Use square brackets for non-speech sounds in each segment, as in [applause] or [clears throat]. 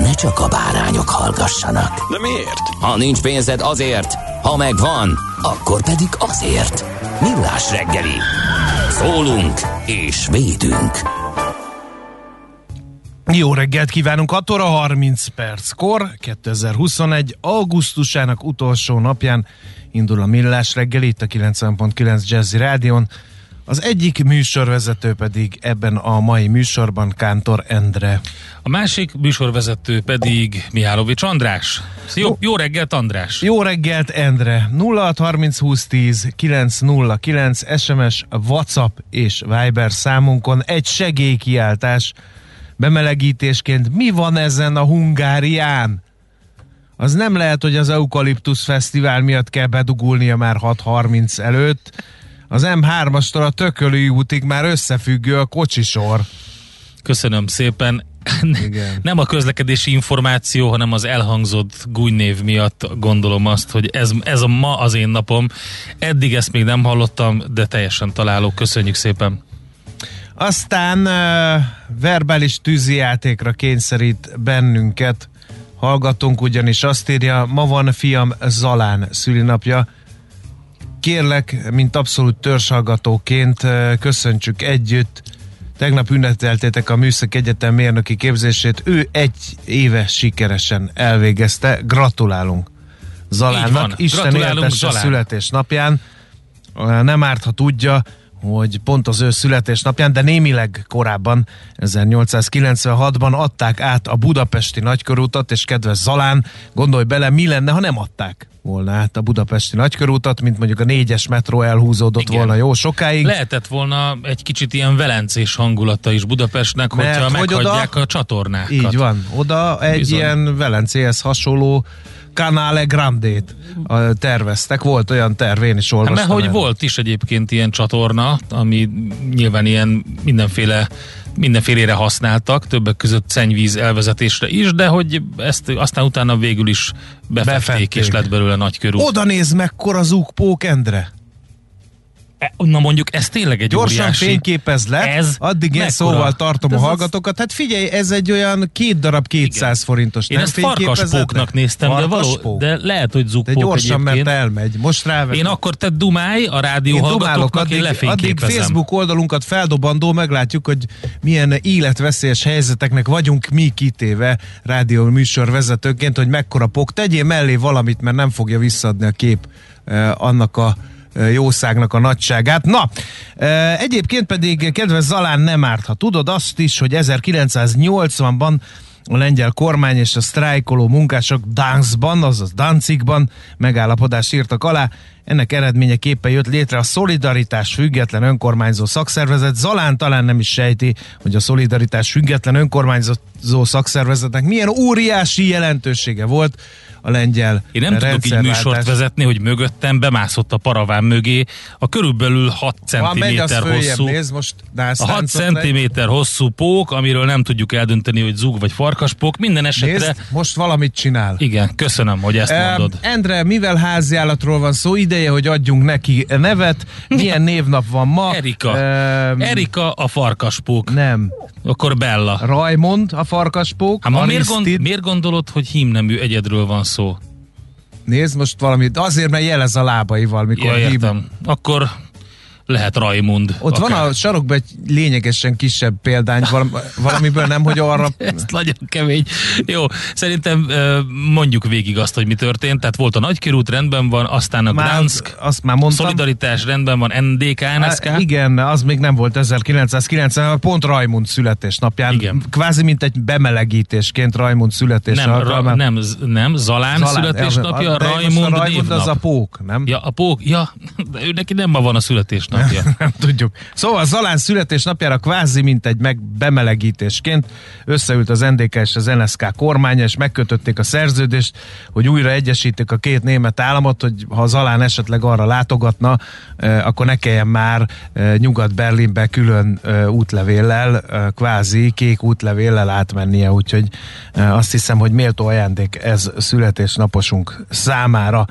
ne csak a bárányok hallgassanak. De miért? Ha nincs pénzed azért, ha megvan, akkor pedig azért. Millás reggeli. Szólunk és védünk. Jó reggelt kívánunk, 6 óra 30 perckor, 2021. augusztusának utolsó napján indul a Millás reggeli itt a 90.9 Jazzy Rádion. Az egyik műsorvezető pedig ebben a mai műsorban Kántor Endre. A másik műsorvezető pedig Mihálovics András. Jó, jó reggelt, András! Jó reggelt, Endre! 0630 20 10 909 SMS, WhatsApp és Viber számunkon egy segélykiáltás bemelegítésként. Mi van ezen a Hungárián? Az nem lehet, hogy az Eukaliptus Fesztivál miatt kell bedugulnia már 6.30 előtt. Az M3-astól a Tökölői útig már összefüggő a kocsisor. Köszönöm szépen. Igen. [laughs] Nem a közlekedési információ, hanem az elhangzott gúnynév miatt gondolom azt, hogy ez, ez a ma az én napom. Eddig ezt még nem hallottam, de teljesen találó. Köszönjük szépen. Aztán uh, verbális tűzijátékra kényszerít bennünket. Hallgatunk ugyanis azt írja, ma van fiam Zalán szülinapja. Kérlek, mint abszolút törzshallgatóként uh, köszöntsük együtt. Tegnap ünnepeltétek a Műszak Egyetem mérnöki képzését. Ő egy éve sikeresen elvégezte. Gratulálunk Zalánnak. Isten Gratulálunk Zalán. születésnapján. Nem árt, ha tudja, hogy pont az ő születésnapján, de némileg korábban, 1896-ban adták át a budapesti nagykörútat, és kedves Zalán, gondolj bele, mi lenne, ha nem adták volna át a budapesti nagykörútat, mint mondjuk a négyes metró elhúzódott Igen. volna jó sokáig. Lehetett volna egy kicsit ilyen velencés hangulata is Budapestnek, Mert hogyha hogy meghagyják oda- a csatornákat. Így van. Oda egy Bizony. ilyen Velencéhez hasonló Canale Grandét terveztek. Volt olyan terv, én is Hát, olvastam. mert hogy volt is egyébként ilyen csatorna, ami nyilván ilyen mindenféle mindenfélére használtak, többek között szennyvíz elvezetésre is, de hogy ezt aztán utána végül is befették, Befették. és lett belőle nagy körül. Oda néz mekkora zúgpók, Endre. Na mondjuk ez tényleg egy Gyorsan óriási... fényképez le, Ez addig én szóval tartom a ez az- hallgatókat. Hát figyelj, ez egy olyan két darab 200 Igen. forintos. Én nem ezt farkaspóknak néztem, de, való, de lehet, hogy de zugpók gyorsan, mert egyébként. elmegy. Most rávet. Én akkor te dumálj a rádió én hallgatóknak, én addig, addig lefényképezem. Facebook oldalunkat feldobandó, meglátjuk, hogy milyen életveszélyes helyzeteknek vagyunk mi kitéve rádió műsor vezetőként, hogy mekkora pok. Tegyél mellé valamit, mert nem fogja visszaadni a kép eh, annak a jószágnak a nagyságát. Na, egyébként pedig kedves Zalán nem árt, ha tudod azt is, hogy 1980-ban a lengyel kormány és a sztrájkoló munkások Danszban, azaz Danzigban megállapodást írtak alá. Ennek eredményeképpen jött létre a Szolidaritás Független Önkormányzó Szakszervezet. Zalán talán nem is sejti, hogy a Szolidaritás Független Önkormányzó Szakszervezetnek milyen óriási jelentősége volt a lengyel Én nem tudok így műsort vezetni, hogy mögöttem bemászott a paraván mögé a körülbelül 6 Ha megy, az cm hosszú néz, most a 6 táncot megy. cm hosszú pók, amiről nem tudjuk eldönteni, hogy zug vagy farkaspók. Minden esetre Nézd, most valamit csinál. igen, köszönöm, hogy ezt Em, mondod. Endre, mivel háziállatról van szó, ideje, hogy adjunk neki nevet. Milyen [laughs] névnap van ma? Erika. Em, Erika a farkaspók. Nem. Akkor Bella. Rajmond a farkaspók. Hát ma miért, gond, Arisztid. miért gondolod, hogy hímnemű egyedről van szó? Nézd most valamit. Azért, mert jelez a lábaival, mikor Ja, értem. Akkor lehet Raimund. Ott akár. van a sarokban egy lényegesen kisebb példány, valam- valamiből nem, hogy arra... [laughs] Ez nagyon kemény. Jó, szerintem mondjuk végig azt, hogy mi történt. Tehát volt a Nagykörút, rendben van, aztán a Már, Gdansk, azt már mondtam. Szolidaritás, rendben van, NDK, NSK. Há, igen, az még nem volt 1990, pont Rajmund születésnapján. Igen. Kvázi mint egy bemelegítésként Rajmund születés nem, ra, alkalmán. nem, nem, Zalán, Zalán, születésnapja, most a Raimund Rajmund az névnap. a pók, nem? Ja, a pók, ja, [laughs] de ő neki nem ma van a születésnapja. [laughs] nem tudjuk. Szóval Zalán születésnapjára kvázi mint egy meg bemelegítésként összeült az NDK és az NSK kormánya, és megkötötték a szerződést, hogy újra egyesítik a két német államot, hogy ha Zalán esetleg arra látogatna, eh, akkor ne kelljen már eh, Nyugat-Berlinbe külön eh, útlevéllel, kvázi kék útlevéllel átmennie, úgyhogy azt hiszem, hogy méltó ajándék ez születésnaposunk számára.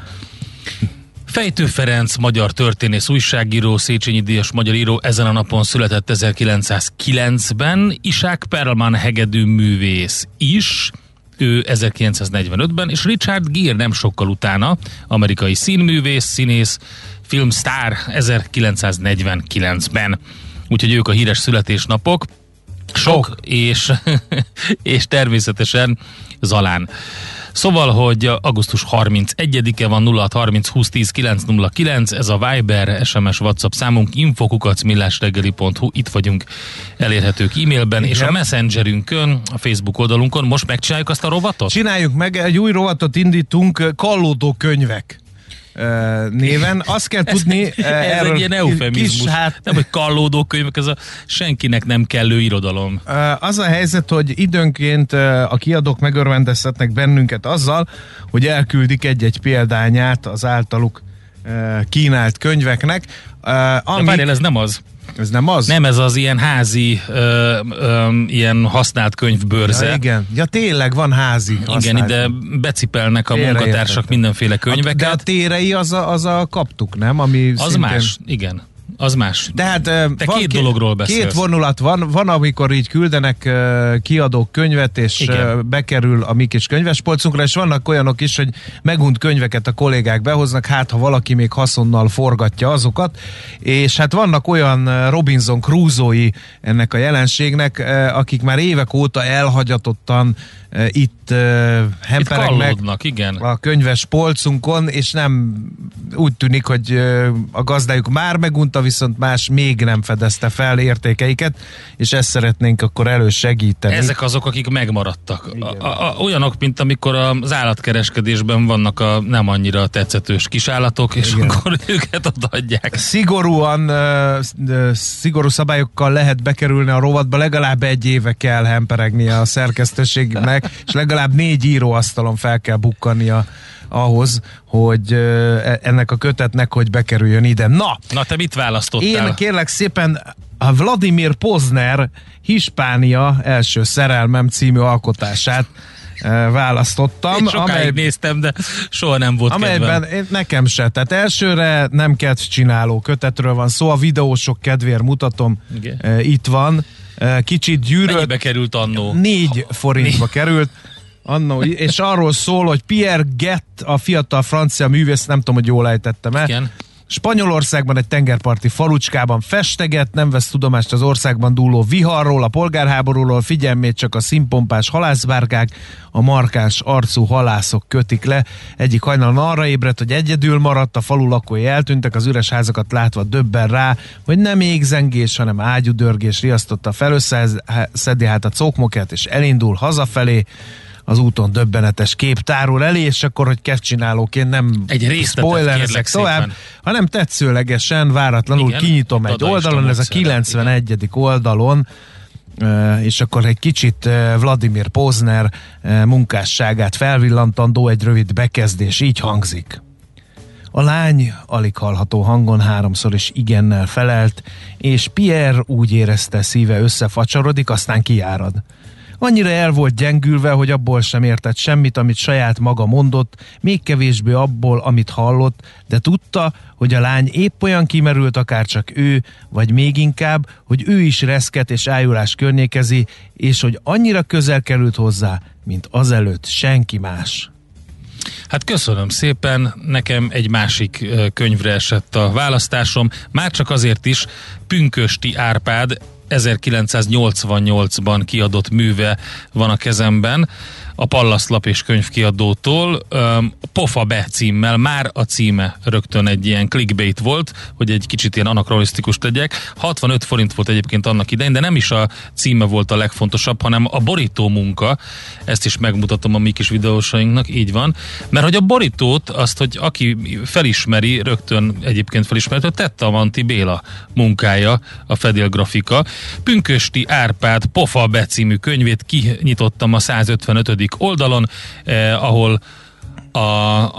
Fejtő Ferenc, magyar történész, újságíró, Széchenyi Díjas magyar író ezen a napon született 1909-ben, Isák Perlman hegedű művész is, ő 1945-ben, és Richard Gere nem sokkal utána, amerikai színművész, színész, filmsztár 1949-ben. Úgyhogy ők a híres születésnapok. Sok, és, [laughs] és természetesen Zalán. Szóval, hogy augusztus 31-e van 0630 20 10 909, ez a Viber, SMS, WhatsApp számunk, infokukacmillásreggeli.hu, itt vagyunk elérhetők e-mailben, és a messengerünkön, a Facebook oldalunkon, most megcsináljuk azt a rovatot? Csináljuk meg, egy új rovatot indítunk, kallódó könyvek néven. Azt kell tudni, [laughs] ez egy ilyen eufemizmus. Kis, hát, Nem, hogy kallódó könyvek, ez a senkinek nem kellő irodalom. Az a helyzet, hogy időnként a kiadók megörvendeztetnek bennünket azzal, hogy elküldik egy-egy példányát az általuk kínált könyveknek. Ö, De Ami, várjál, ez nem az. ez nem az? Nem ez az ilyen házi, ö, ö, ilyen használt könyvbőrze. Ja, igen. Ja, tényleg van házi. Igen, használt. ide becipelnek a Félreértettem. munkatársak mindenféle De a könyveket. térei az a, az a kaptuk, nem? Ami Az szintén... más, igen. Az más. Tehát Te két dologról beszélsz. Két vonulat van. Van, amikor így küldenek kiadók könyvet, és Igen. bekerül a mi kis könyvespolcunkra, és vannak olyanok is, hogy megunt könyveket a kollégák behoznak, hát ha valaki még haszonnal forgatja azokat, és hát vannak olyan Robinson Crusoe-i ennek a jelenségnek, akik már évek óta elhagyatottan itt uh, Itt hempereg meg kallódnak, igen. a könyves polcunkon, és nem úgy tűnik, hogy ö, a gazdájuk már megunta, viszont más még nem fedezte fel értékeiket, és ezt szeretnénk akkor elősegíteni. Ezek azok, akik megmaradtak. A, a, a, olyanok, mint amikor az állatkereskedésben vannak a nem annyira tetszetős kisállatok, és Igen. akkor őket odaadják. Szigorúan, ö, szigorú szabályokkal lehet bekerülni a rovatba, legalább egy éve kell hemperegnie a szerkesztőségnek, és legalább négy íróasztalon fel kell bukkania ahhoz, hogy e- ennek a kötetnek, hogy bekerüljön ide. Na, Na, te mit választottál? Én kérlek szépen a Vladimir Pozner Hispánia első szerelmem című alkotását választottam, Én sokáig amely, néztem, de soha nem volt amelyben kedvem. nekem se. Tehát elsőre nem kedvcsináló kötetről van szó, a videósok kedvéért mutatom, Igen. itt van. Kicsit gyűrött, Mennyibe került annó? négy forintba került. Annó, és arról szól, hogy Pierre Gett, a fiatal francia művész, nem tudom, hogy jól ejtettem el, Igen. Spanyolországban egy tengerparti falucskában festeget, nem vesz tudomást az országban dúló viharról, a polgárháborúról, figyelmét csak a színpompás halászbárkák, a markáns arcú halászok kötik le. Egyik hajnalon arra ébredt, hogy egyedül maradt, a falu lakói eltűntek, az üres házakat látva döbben rá, hogy nem égzengés, hanem ágyudörgés riasztotta fel, összeszedi hát a cokmokját, és elindul hazafelé, az úton döbbenetes kép tárul elé, és akkor, hogy kezdcsinálóként nem Egy spoilerezek tovább, szépen. hanem tetszőlegesen, váratlanul Igen, kinyitom egy oldalon, ez a csomószor, 91. oldalon, ö, és akkor egy kicsit ö, Vladimir Pozner ö, munkásságát felvillantandó egy rövid bekezdés, így hangzik. A lány alig hallható hangon háromszor is igennel felelt, és Pierre úgy érezte szíve összefacsarodik, aztán kiárad. Annyira el volt gyengülve, hogy abból sem értett semmit, amit saját maga mondott, még kevésbé abból, amit hallott, de tudta, hogy a lány épp olyan kimerült, akár csak ő, vagy még inkább, hogy ő is reszket és ájulás környékezi, és hogy annyira közel került hozzá, mint azelőtt senki más. Hát köszönöm szépen, nekem egy másik könyvre esett a választásom, már csak azért is, Pünkösti Árpád 1988-ban kiadott műve van a kezemben, a Pallaszlap és könyvkiadótól, Pofa Be címmel, már a címe rögtön egy ilyen clickbait volt, hogy egy kicsit ilyen anakronisztikus tegyek. 65 forint volt egyébként annak idején, de nem is a címe volt a legfontosabb, hanem a borító munka. Ezt is megmutatom a mi kis videósainknak, így van. Mert hogy a borítót, azt, hogy aki felismeri, rögtön egyébként felismeri, hogy Tetta Avanti Béla munkája, a fedélgrafika. Pünkösti Árpád Pofa Be című könyvét kinyitottam a 155 oldalon, eh, ahol a,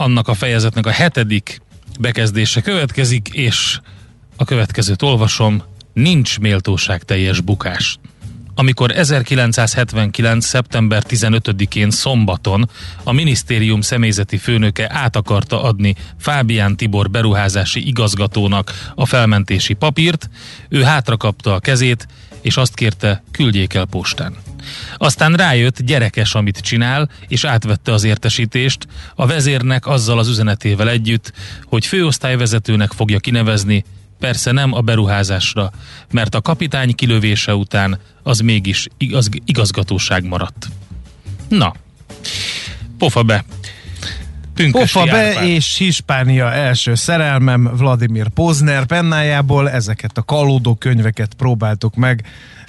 annak a fejezetnek a hetedik bekezdése következik, és a következőt olvasom, nincs méltóság teljes bukás. Amikor 1979. szeptember 15-én szombaton a minisztérium személyzeti főnöke át akarta adni Fábián Tibor beruházási igazgatónak a felmentési papírt, ő hátrakapta a kezét, és azt kérte, küldjék el postán. Aztán rájött, gyerekes, amit csinál, és átvette az értesítést, a vezérnek azzal az üzenetével együtt, hogy főosztályvezetőnek fogja kinevezni, persze nem a beruházásra, mert a kapitány kilövése után az mégis igaz, igazgatóság maradt. Na, pofa be. Pünkösdi Pofa be Árpád. és Hispánia első szerelmem Vladimir Pozner pennájából ezeket a kalódó könyveket próbáltuk meg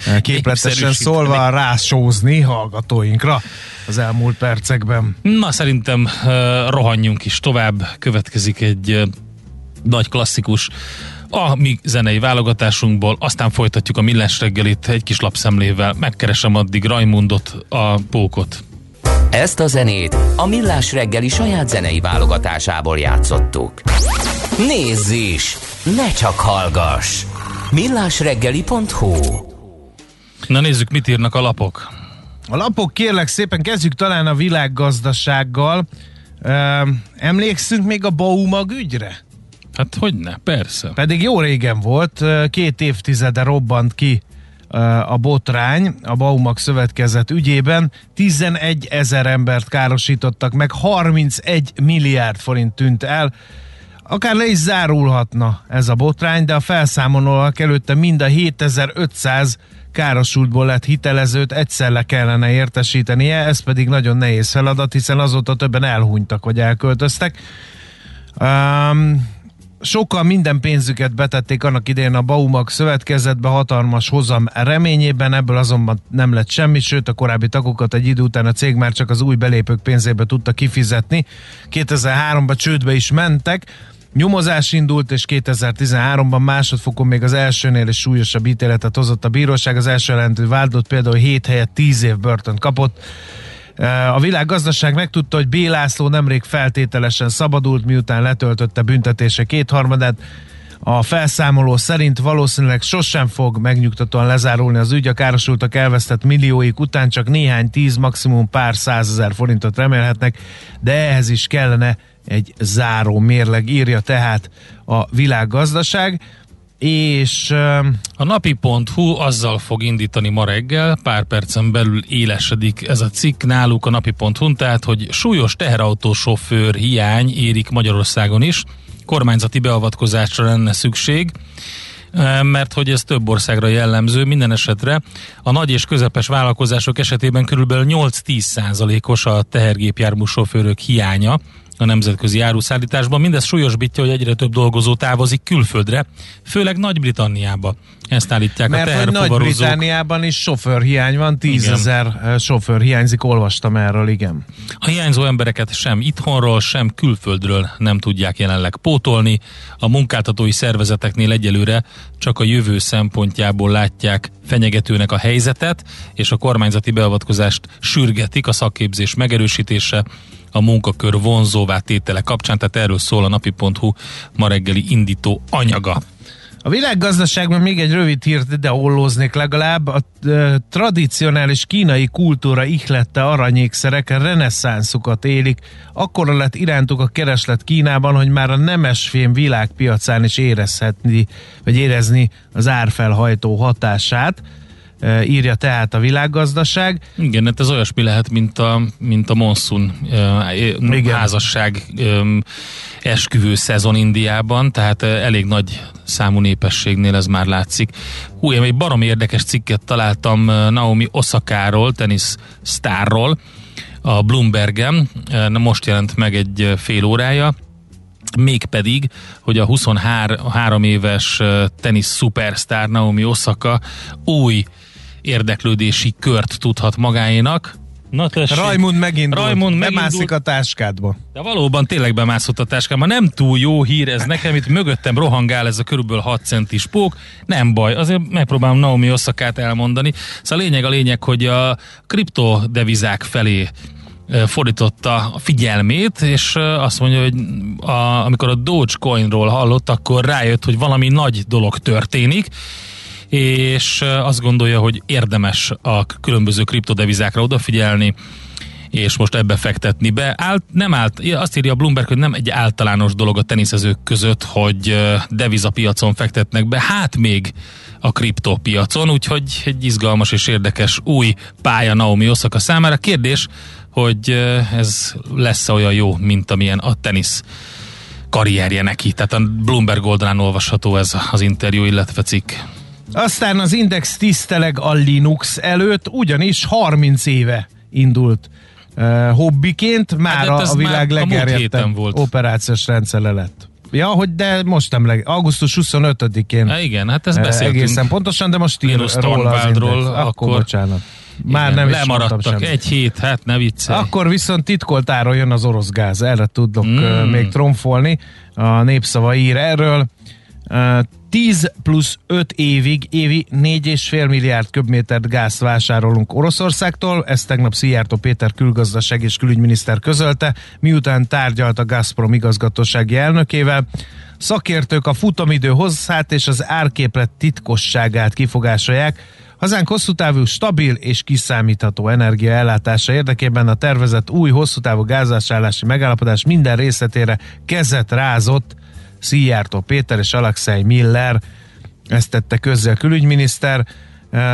eh, képletesen szólva rásózni hallgatóinkra az elmúlt percekben. Na, szerintem uh, rohanjunk is tovább. Következik egy uh, nagy klasszikus a mi zenei válogatásunkból, aztán folytatjuk a millás reggelit egy kis lapszemlével. Megkeresem addig Rajmundot, a pókot. Ezt a zenét a Millás reggeli saját zenei válogatásából játszottuk. Nézz is! Ne csak hallgass! millásreggeli.hu Na nézzük, mit írnak a lapok. A lapok kérlek szépen kezdjük talán a világgazdasággal. Emlékszünk még a Baumag ügyre? Hát hogy ne, persze. Pedig jó régen volt, két évtizede robbant ki a botrány a Baumag szövetkezet ügyében. 11 ezer embert károsítottak meg, 31 milliárd forint tűnt el. Akár le is zárulhatna ez a botrány, de a felszámolóak előtte mind a 7500 károsultból lett hitelezőt egyszerre kellene értesítenie, ez pedig nagyon nehéz feladat, hiszen azóta többen elhunytak vagy elköltöztek. Um, sokan minden pénzüket betették annak idején a Baumag szövetkezetbe hatalmas hozam reményében, ebből azonban nem lett semmi, sőt a korábbi tagokat egy idő után a cég már csak az új belépők pénzébe tudta kifizetni. 2003-ban csődbe is mentek, Nyomozás indult, és 2013-ban másodfokon még az elsőnél is súlyosabb ítéletet hozott a bíróság. Az első jelentő vádlott például 7 helyett 10 év börtön kapott. A világgazdaság megtudta, hogy B. László nemrég feltételesen szabadult, miután letöltötte büntetése kétharmadát. A felszámoló szerint valószínűleg sosem fog megnyugtatóan lezárulni az ügy, a károsultak elvesztett millióik után csak néhány tíz, maximum pár százezer forintot remélhetnek, de ehhez is kellene egy záró mérleg, írja tehát a világgazdaság, és A napi.hu azzal fog indítani ma reggel, pár percen belül élesedik ez a cikk náluk a napi.hu, tehát hogy súlyos teherautósofőr hiány érik Magyarországon is, kormányzati beavatkozásra lenne szükség, mert hogy ez több országra jellemző, minden esetre. A nagy és közepes vállalkozások esetében körülbelül 8-10 százalékos a tehergépjármű sofőrök hiánya a nemzetközi áruszállításban. Mindez súlyosbítja, hogy egyre több dolgozó távozik külföldre, főleg Nagy-Britanniába. Ezt állítják a mert hogy teherfuvarozók. Nagy-Britániában is sofőrhiány van, tízezer sofőr hiányzik, olvastam erről, igen. A hiányzó embereket sem itthonról, sem külföldről nem tudják jelenleg pótolni. A munkáltatói szervezeteknél egyelőre csak a jövő szempontjából látják fenyegetőnek a helyzetet, és a kormányzati beavatkozást sürgetik a szakképzés megerősítése, a munkakör vonzóvá tétele kapcsán, tehát erről szól a napi.hu ma reggeli indító anyaga. A világgazdaságban még egy rövid hírt ide ollóznék legalább. A tradicionális kínai kultúra ihlette aranyékszerek reneszánszukat élik. Akkora lett irántuk a kereslet Kínában, hogy már a nemesfém világpiacán is érezhetni, vagy érezni az árfelhajtó hatását. Írja tehát a világgazdaság. Igen, hát ez olyasmi lehet, mint a, mint a monszun uh, házasság esküvő szezon Indiában, tehát elég nagy számú népességnél ez már látszik. Hú, én egy barom érdekes cikket találtam Naomi Osakáról, tenisz sztárról, a Bloombergen, most jelent meg egy fél órája, mégpedig, hogy a 23 éves tenisz szupersztár Naomi Osaka új érdeklődési kört tudhat magáénak. Na tessék. Rajmund megint Rajmund bemászik a táskádba. De valóban tényleg bemászott a táskába. Nem túl jó hír ez nekem, itt mögöttem rohangál ez a körülbelül 6 centis pók. Nem baj, azért megpróbálom Naomi Oszakát elmondani. Szóval a lényeg a lényeg, hogy a kriptodevizák felé fordította a figyelmét, és azt mondja, hogy a, amikor a Dogecoinról hallott, akkor rájött, hogy valami nagy dolog történik, és azt gondolja, hogy érdemes a különböző kriptodevizákra odafigyelni, és most ebbe fektetni be. Ált, nem állt, azt írja a Bloomberg, hogy nem egy általános dolog a teniszezők között, hogy devizapiacon fektetnek be, hát még a kriptopiacon, úgyhogy egy izgalmas és érdekes új pálya Naomi Osaka számára. Kérdés, hogy ez lesz olyan jó, mint amilyen a tenisz karrierje neki. Tehát a Bloomberg oldalán olvasható ez az interjú, illetve cikk. Aztán az Index tiszteleg a Linux előtt, ugyanis 30 éve indult uh, hobbiként, már hát, a, a világ legerjedtebb operációs rendszer lett. Ja, hogy de most nem leg... Augusztus 25-én. E, igen, hát ez beszéltünk. Egészen pontosan, de most ír róla az Index. Akkor, akkor bocsánat. Már Igen, nem lemaradtak. Egy hét, hát ne viccelj. Akkor viszont titkolt áron jön az orosz gáz. Erre tudok mm. még tromfolni. A népszava ír erről. 10 plusz 5 évig évi 4,5 milliárd köbmétert gázt vásárolunk Oroszországtól, ezt tegnap Szijjártó Péter külgazdaság és külügyminiszter közölte, miután tárgyalt a Gazprom igazgatósági elnökével. Szakértők a futamidő hosszát és az árképlet titkosságát kifogásolják, Hazánk hosszú távú, stabil és kiszámítható energiaellátása érdekében a tervezett új hosszú távú gázásállási megállapodás minden részletére kezet rázott Szijjártó Péter és Alexei Miller. Ezt tette közzé a külügyminiszter.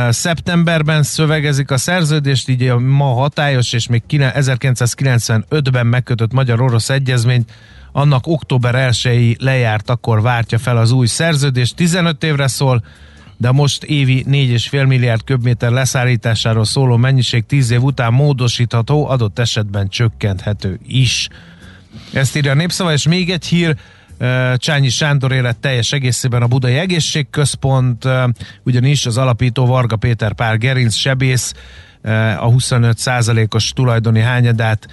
Szeptemberben szövegezik a szerződést, így a ma hatályos és még 1995-ben megkötött magyar-orosz egyezményt annak október 1 lejárt, akkor vártja fel az új szerződést. 15 évre szól, de most évi 4,5 milliárd köbméter leszállításáról szóló mennyiség 10 év után módosítható, adott esetben csökkenthető is. Ezt írja a népszava, és még egy hír, Csányi Sándor élet teljes egészében a Budai Egészségközpont, ugyanis az alapító Varga Péter Pál Gerinc sebész a 25%-os tulajdoni hányadát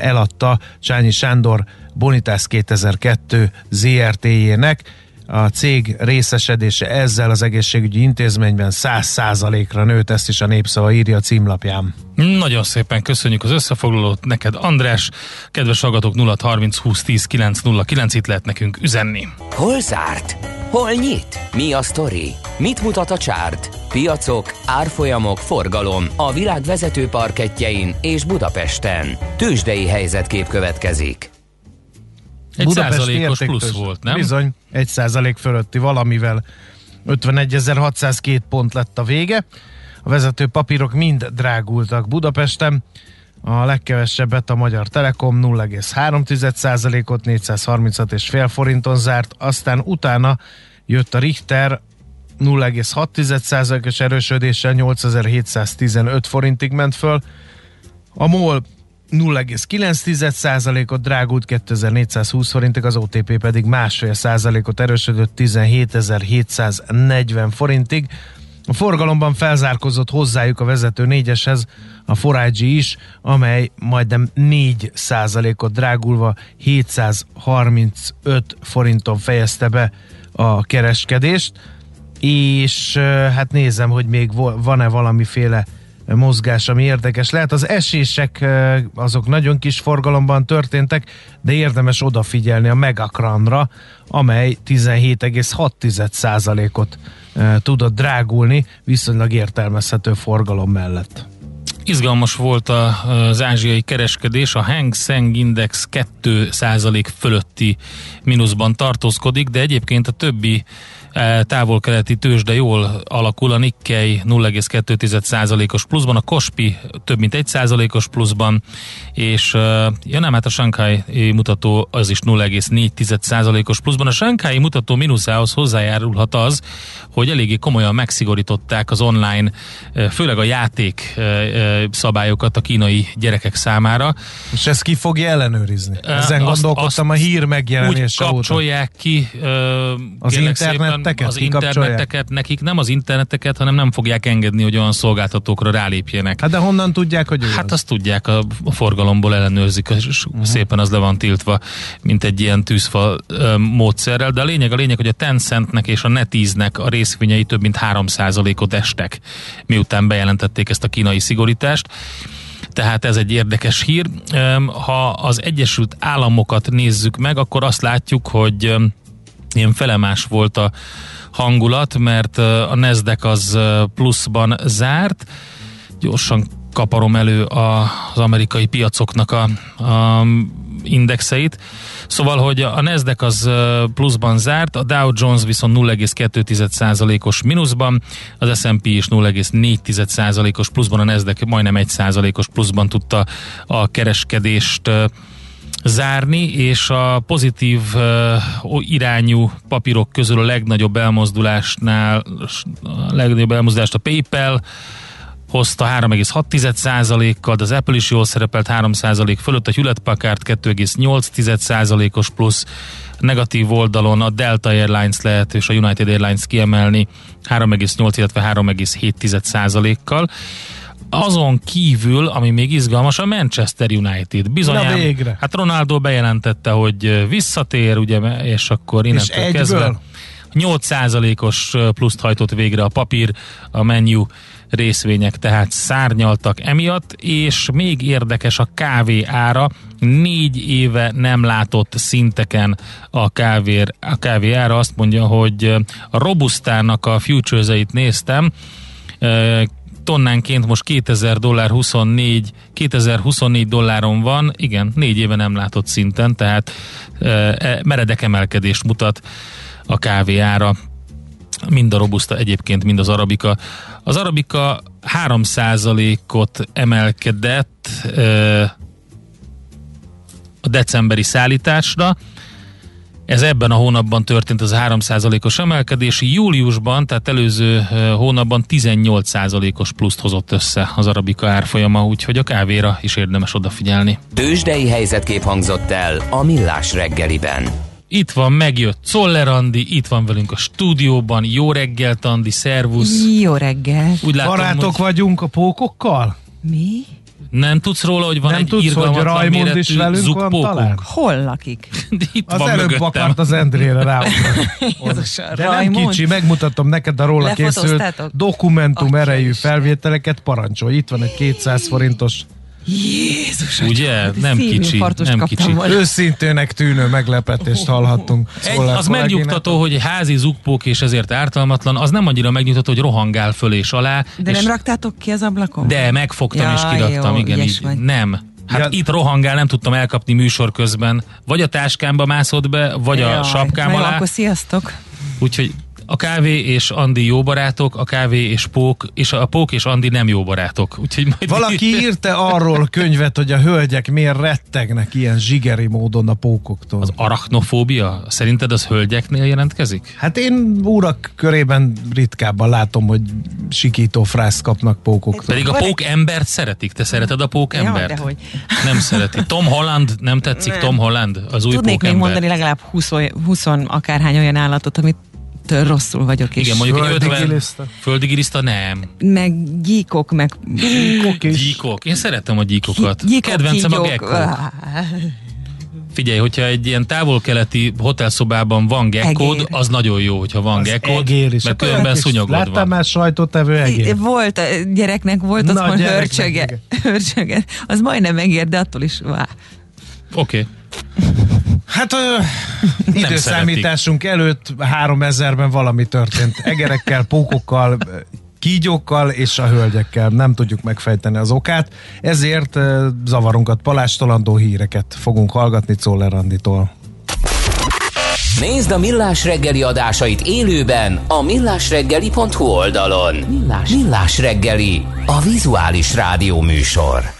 eladta Csányi Sándor Bonitas 2002 ZRT-jének a cég részesedése ezzel az egészségügyi intézményben 100%-ra nőtt, ezt is a népszava írja a címlapján. Nagyon szépen köszönjük az összefoglalót neked, András. Kedves hallgatók 0 30 20 10 909 itt lehet nekünk üzenni. Hol zárt? Hol nyit? Mi a sztori? Mit mutat a csárt? Piacok, árfolyamok, forgalom a világ vezető parketjein és Budapesten. Tősdei helyzetkép következik. Egy Budapest százalékos plusz volt, nem? Bizony, egy százalék fölötti valamivel 51.602 pont lett a vége. A vezető papírok mind drágultak Budapesten. A legkevesebbet a Magyar Telekom 0,3%-ot 436,5 forinton zárt, aztán utána jött a Richter 0,6%-os erősödéssel 8715 forintig ment föl, a MOL 0,9%-ot drágult 2420 forintig, az OTP pedig másfél százalékot erősödött 17740 forintig. A forgalomban felzárkozott hozzájuk a vezető négyeshez a Forágyi is, amely majdnem 4 százalékot drágulva 735 forinton fejezte be a kereskedést, és hát nézem, hogy még van-e valamiféle mozgás, ami érdekes lehet. Az esések azok nagyon kis forgalomban történtek, de érdemes odafigyelni a Megakranra, amely 17,6%-ot tudott drágulni viszonylag értelmezhető forgalom mellett. Izgalmas volt az ázsiai kereskedés, a Hang Seng Index 2% fölötti mínuszban tartózkodik, de egyébként a többi távol-keleti tőzsde jól alakul, a Nikkei 0,2%-os pluszban, a Kospi több mint 1%-os pluszban, és uh, ja nem, hát a Shanghai mutató az is 0,4%-os pluszban. A Shanghai mutató mínuszához hozzájárulhat az, hogy eléggé komolyan megszigorították az online, főleg a játék szabályokat a kínai gyerekek számára. És ezt ki fogja ellenőrizni? Ezen azt, gondolkodtam azt a hír megjelenése úgy kapcsolják óta. ki az interneteket? Az interneteket, nekik nem az interneteket, hanem nem fogják engedni, hogy olyan szolgáltatókra rálépjenek. Hát de honnan tudják, hogy Hát az? azt tudják, a, a forgalomból ellenőrzik, és uh-huh. szépen az le van tiltva, mint egy ilyen tűzfa ö, módszerrel, de a lényeg a lényeg, hogy a Tencentnek és a NetEase-nek a részvényei több mint 3%-ot estek, miután bejelentették ezt a kínai szigorítást tehát ez egy érdekes hír. Ha az Egyesült Államokat nézzük meg, akkor azt látjuk, hogy ilyen felemás volt a hangulat, mert a Nasdaq az pluszban zárt. Gyorsan kaparom elő az amerikai piacoknak a, a indexeit. Szóval, hogy a Nasdaq az pluszban zárt, a Dow Jones viszont 0,2%-os mínuszban, az S&P is 0,4%-os pluszban, a Nasdaq majdnem 1%-os pluszban tudta a kereskedést zárni, és a pozitív irányú papírok közül a legnagyobb elmozdulásnál, a legnagyobb elmozdulást a PayPal hozta 3,6%-kal, de az Apple is jól szerepelt 3% fölött, a Hewlett Packard 2,8%-os plusz, negatív oldalon a Delta Airlines lehet és a United Airlines kiemelni 3,8, illetve 3,7%-kal. Azon kívül, ami még izgalmas, a Manchester United. Bizonyám, végre. hát Ronaldo bejelentette, hogy visszatér, ugye, és akkor innentől és kezdve 8%-os pluszt hajtott végre a papír, a menu részvények tehát szárnyaltak emiatt, és még érdekes a kávé ára, négy éve nem látott szinteken a, kávér, a kávé ára, azt mondja, hogy a Robustának a futures néztem, tonnánként most 2000 dollár 24, 2024 dolláron van, igen, négy éve nem látott szinten, tehát e, meredek emelkedést mutat a kávé ára. Mind a robusta egyébként, mind az arabika. Az arabika 3%-ot emelkedett a decemberi szállításra, ez ebben a hónapban történt az 3%-os emelkedés, júliusban, tehát előző hónapban 18%-os pluszt hozott össze az arabika árfolyama, úgyhogy a kávéra is érdemes odafigyelni. Tőzsdei helyzetkép hangzott el a Millás reggeliben. Itt van, megjött Czoller Andi, itt van velünk a stúdióban. Jó reggelt, Andi, szervusz! Jó reggel! Úgy látom, Barátok hogy... vagyunk a pókokkal? Mi? Nem tudsz róla, hogy van nem egy tudsz, hogy Rajmond is velünk van talán? Hol lakik? [laughs] Itt az van előbb mögöttem. akart az Endrére rá. [laughs] De nem kicsi, megmutatom neked a róla készült dokumentum erejű felvételeket, parancsolj. Itt van egy 200 forintos Jézus, Ugye? Nem kicsi, nem kicsi. Volna. Őszintének tűnő meglepetést hallhattunk. Egy, az megnyugtató, hogy házi zukpók és ezért ártalmatlan, az nem annyira megnyugtató, hogy rohangál föl és alá. De és nem raktátok ki az ablakon? De, megfogtam ja, és kiraktam, jó, igen, így. Vagy. Nem. Hát ja. itt rohangál, nem tudtam elkapni műsor közben. Vagy a táskámba mászott be, vagy Jaj, a sapkám alá. akkor sziasztok. Úgyhogy a kávé és Andi jó barátok, a kávé és pók, és a pók és Andi nem jó barátok. Úgyhogy majd Valaki írta arról könyvet, hogy a hölgyek miért rettegnek ilyen zsigeri módon a pókoktól. Az arachnofóbia? Szerinted az hölgyeknél jelentkezik? Hát én úrak körében ritkábban látom, hogy sikító frászt kapnak pókoktól. Pedig a pók embert szeretik. Te szereted a pók embert? Ja, Nem szereti. Tom Holland, nem tetszik nem. Tom Holland? Az új Tudnék még mondani legalább 20, 20 akárhány olyan állatot, amit rosszul vagyok. Igen, mondjuk egy 50 földi giliszta nem. Meg gyíkok, meg gyíkok is. Gyíkok. Én szeretem a gyíkokat. Gyíkok, Kedvencem kígyók. a gekkók. Figyelj, hogyha egy ilyen távol-keleti hotelszobában van gekkód, az nagyon jó, hogyha van gekkód, mert különben szúnyogod van. Láttam már sajtótevő egér? Volt, gyereknek volt Na, otthon hörcsöge. hörcsöge. Az majdnem megér, de attól is Oké. Okay. Hát ö, időszámításunk előtt 3000-ben valami történt. Egerekkel, pókokkal, kígyókkal és a hölgyekkel. Nem tudjuk megfejteni az okát. Ezért ö, zavarunkat, palástolandó híreket fogunk hallgatni Czoller Anditól. Nézd a Millás reggeli adásait élőben a millásreggeli.hu oldalon. Millás, Millás reggeli, a vizuális rádió műsor.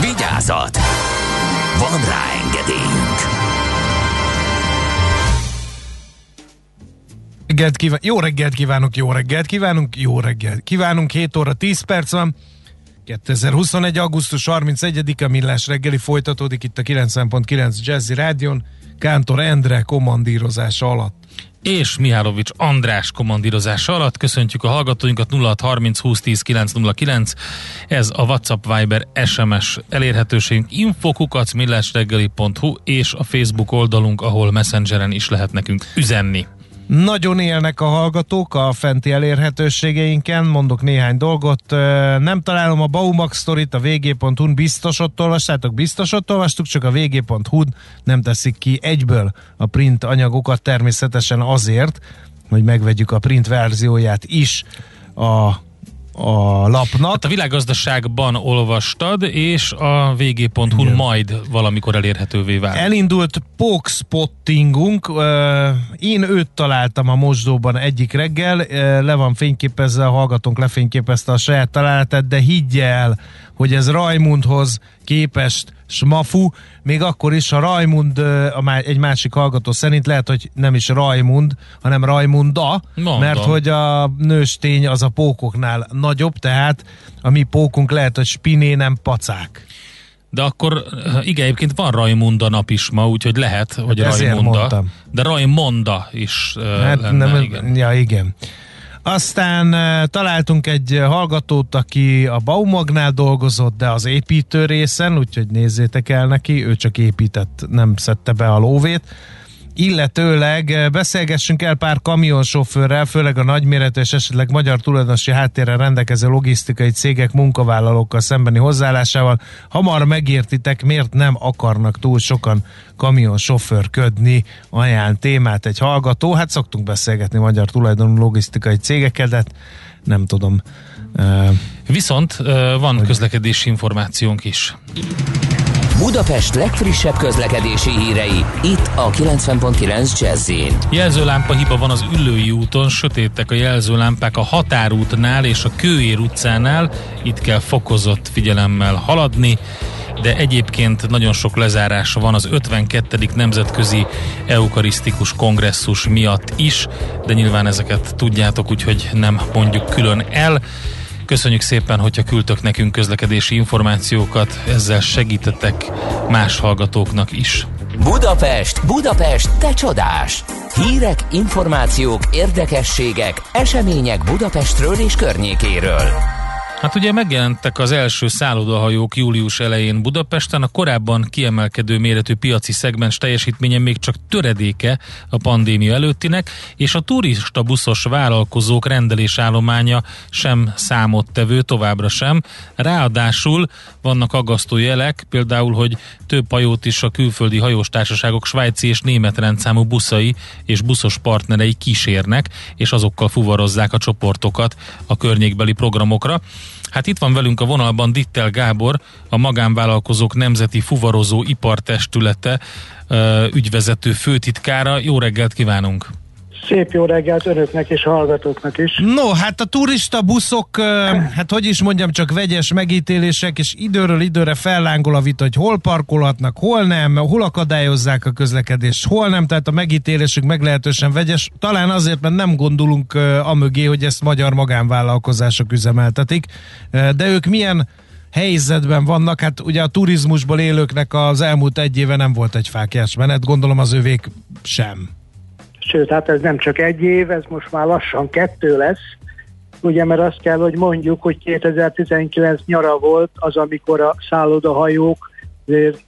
Vigyázat! Van rá engedélyünk! Reggelt kíván... Jó reggelt kívánok, jó reggelt kívánunk, jó reggelt kívánunk, 7 óra 10 perc van. 2021. augusztus 31-a millás reggeli folytatódik itt a 90.9 Jazzy Rádion, Kántor Endre kommandírozása alatt és Mihálovics András kommandírozása alatt. Köszöntjük a hallgatóinkat 0630 2010 909. Ez a WhatsApp Viber SMS elérhetőségünk infokukac és a Facebook oldalunk, ahol Messengeren is lehet nekünk üzenni. Nagyon élnek a hallgatók a fenti elérhetőségeinken, mondok néhány dolgot. Nem találom a Baumax sztorit a vg.hu-n, biztos ott olvastátok, biztos ott olvastuk, csak a vg.hu nem teszik ki egyből a print anyagokat, természetesen azért, hogy megvegyük a print verzióját is a a lapnak. Hát a világgazdaságban olvastad, és a vg.hu majd valamikor elérhetővé vált. Elindult spottingunk. Én őt találtam a mosdóban egyik reggel, le van fényképezve, a hallgatónk lefényképezte a saját találatát, de higgye el, hogy ez Rajmundhoz képest smafu, még akkor is, ha Rajmund, a egy másik hallgató szerint lehet, hogy nem is Rajmund, hanem Rajmunda, Mondom. mert hogy a nőstény az a pókoknál nagyobb, tehát a mi pókunk lehet, hogy spiné, nem pacák. De akkor igen, egyébként van Rajmunda nap is ma, úgyhogy lehet, hogy hát Rajmunda. De Rajmonda is hát lenne, nem, igen. Ja, igen. Aztán uh, találtunk egy hallgatót, aki a Baumagnál dolgozott, de az építő részen, úgyhogy nézzétek el neki, ő csak épített, nem szedte be a lóvét illetőleg eh, beszélgessünk el pár kamionsofőrrel, főleg a nagyméretű és esetleg magyar tulajdonosi háttérrel rendelkező logisztikai cégek munkavállalókkal szembeni hozzáállásával. Hamar megértitek, miért nem akarnak túl sokan kamionsofőrködni, ajánl témát egy hallgató. Hát szoktunk beszélgetni magyar tulajdonú logisztikai cégekkel, de hát nem tudom. Uh, Viszont uh, van hogy... közlekedési információnk is. Budapest legfrissebb közlekedési hírei, itt a 90.9 jazz Jelzőlámpa hiba van az Üllői úton, sötétek a jelzőlámpák a Határútnál és a Kőér utcánál, itt kell fokozott figyelemmel haladni de egyébként nagyon sok lezárása van az 52. Nemzetközi Eukarisztikus Kongresszus miatt is, de nyilván ezeket tudjátok, úgyhogy nem mondjuk külön el. Köszönjük szépen, hogyha küldtök nekünk közlekedési információkat, ezzel segítetek más hallgatóknak is. Budapest, Budapest, te csodás! Hírek, információk, érdekességek, események Budapestről és környékéről. Hát ugye megjelentek az első szállodahajók július elején Budapesten, a korábban kiemelkedő méretű piaci szegmens teljesítménye még csak töredéke a pandémia előttinek, és a turista buszos vállalkozók rendelésállománya sem számottevő továbbra sem. Ráadásul vannak aggasztó jelek, például, hogy több hajót is a külföldi hajóstársaságok svájci és német rendszámú buszai és buszos partnerei kísérnek, és azokkal fuvarozzák a csoportokat a környékbeli programokra. Hát itt van velünk a vonalban Dittel Gábor, a Magánvállalkozók Nemzeti Fuvarozó Ipartestülete ügyvezető főtitkára. Jó reggelt kívánunk! Szép jó reggelt önöknek és hallgatóknak is. No, hát a turista buszok, [clears throat] hát hogy is mondjam, csak vegyes megítélések, és időről időre fellángol a vita, hogy hol parkolhatnak, hol nem, hol akadályozzák a közlekedést, hol nem, tehát a megítélésük meglehetősen vegyes. Talán azért, mert nem gondolunk a mögé, hogy ezt magyar magánvállalkozások üzemeltetik, de ők milyen helyzetben vannak, hát ugye a turizmusból élőknek az elmúlt egy éve nem volt egy fákjás menet, gondolom az övék sem. Sőt, hát ez nem csak egy év, ez most már lassan kettő lesz, ugye mert azt kell, hogy mondjuk, hogy 2019 nyara volt az, amikor a szállodahajók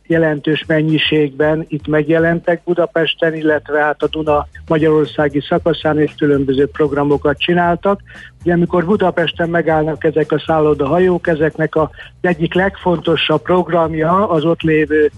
jelentős mennyiségben itt megjelentek Budapesten, illetve hát a Duna Magyarországi szakaszán és különböző programokat csináltak. Ugye amikor Budapesten megállnak ezek a szállodahajók, ezeknek az egyik legfontosabb programja az ott lévő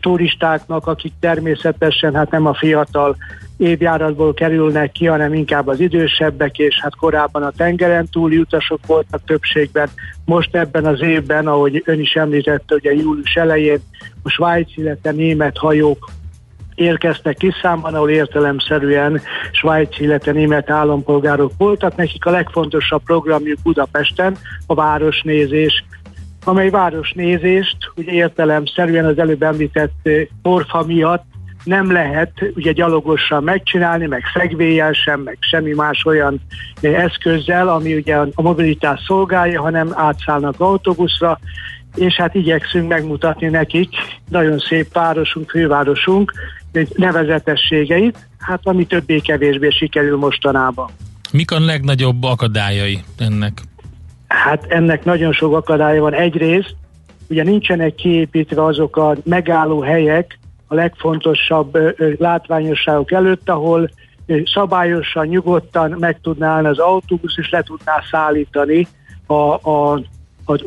turistáknak, akik természetesen hát nem a fiatal évjáratból kerülnek ki, hanem inkább az idősebbek, és hát korábban a tengeren túli utasok voltak többségben. Most ebben az évben, ahogy ön is említette, ugye július elején a Svájc, illetve német hajók érkeztek kiszámban, ahol értelemszerűen Svájc, illetve német állampolgárok voltak. Nekik a legfontosabb programjuk Budapesten a városnézés, amely városnézést ugye értelemszerűen az előbb említett porfa miatt nem lehet ugye gyalogosan megcsinálni, meg szegvélyel sem, meg semmi más olyan eszközzel, ami ugye a mobilitás szolgálja, hanem átszállnak autóbuszra, és hát igyekszünk megmutatni nekik nagyon szép városunk, fővárosunk nevezetességeit, hát ami többé-kevésbé sikerül mostanában. Mik a legnagyobb akadályai ennek? Hát ennek nagyon sok akadálya van. Egyrészt ugye nincsenek kiépítve azok a megálló helyek, a legfontosabb látványosságok előtt, ahol szabályosan, nyugodtan meg tudná az autóbusz, és le tudná szállítani a, a, a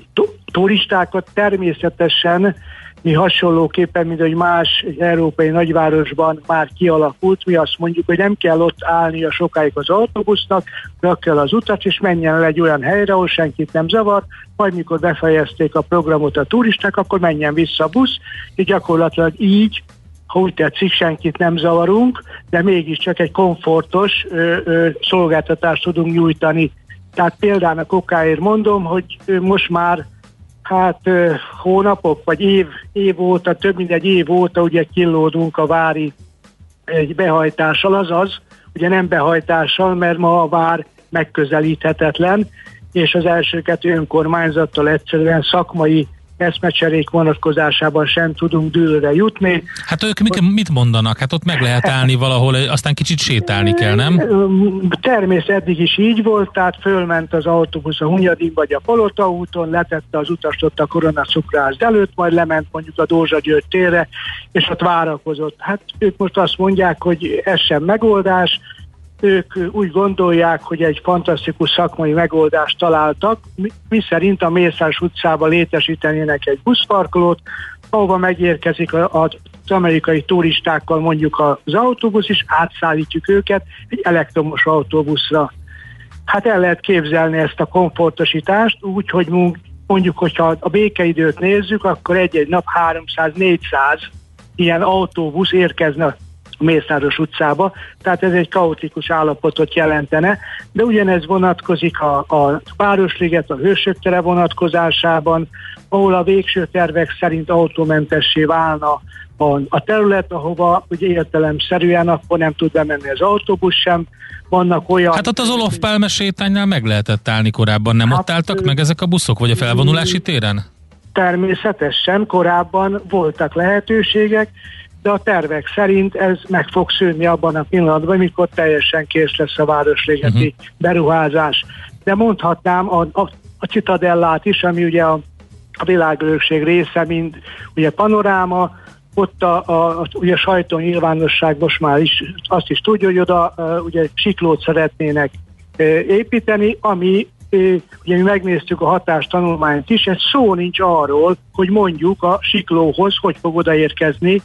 turistákat. Természetesen mi hasonlóképpen, mint hogy más európai nagyvárosban már kialakult, mi azt mondjuk, hogy nem kell ott állni a sokáig az autóbusznak, rak kell az utat, és menjen el egy olyan helyre, ahol senkit nem zavar, majd mikor befejezték a programot a turisták, akkor menjen vissza a busz, és gyakorlatilag így ha úgy tetszik, senkit nem zavarunk, de mégiscsak egy komfortos ö, ö, szolgáltatást tudunk nyújtani. Tehát példának okáért mondom, hogy most már hát hónapok, vagy év, év óta, több mint egy év óta ugye killódunk a vári egy behajtással, azaz, ugye nem behajtással, mert ma a vár megközelíthetetlen, és az elsőket önkormányzattal egyszerűen szakmai eszmecserék vonatkozásában sem tudunk dőlre jutni. Hát ők mit, mit mondanak? Hát ott meg lehet állni valahol, aztán kicsit sétálni kell, nem? Természetesen eddig is így volt, tehát fölment az autóbusz a Hunyadin vagy a Palota úton, letette az utast ott a koronacukrász előtt, majd lement mondjuk a Dózsa György térre, és ott várakozott. Hát ők most azt mondják, hogy ez sem megoldás, ők úgy gondolják, hogy egy fantasztikus szakmai megoldást találtak, mi szerint a Mészás utcába létesítenének egy buszparkolót, ahova megérkezik az amerikai turistákkal mondjuk az autóbusz, és átszállítjuk őket egy elektromos autóbuszra. Hát el lehet képzelni ezt a komfortosítást úgy, hogy mondjuk, hogyha a békeidőt nézzük, akkor egy-egy nap 300-400 ilyen autóbusz érkezne Mészáros utcába, tehát ez egy kaotikus állapotot jelentene, de ugyanez vonatkozik a, a Városliget, a Hősök tere vonatkozásában, ahol a végső tervek szerint autómentessé válna a, a terület, ahova ugye értelemszerűen akkor nem tud bemenni az autóbusz sem, vannak olyan... Hát ott az Olof Pálme sétánynál meg lehetett állni korábban, nem hát, ott álltak meg ezek a buszok, vagy a felvonulási téren? Természetesen korábban voltak lehetőségek, de a tervek szerint ez meg fog szűnni abban a pillanatban, amikor teljesen kész lesz a Városligeti uh-huh. beruházás. De mondhatnám a, a, a Citadellát is, ami ugye a, a világörökség része, mint ugye panoráma, ott a, a, a ugye a sajtó nyilvánosság most már is azt is tudja, hogy oda a, ugye siklót szeretnének e, építeni, ami e, ugye mi megnéztük a hatástanulmányt is, ez szó nincs arról, hogy mondjuk a siklóhoz hogy fog odaérkezni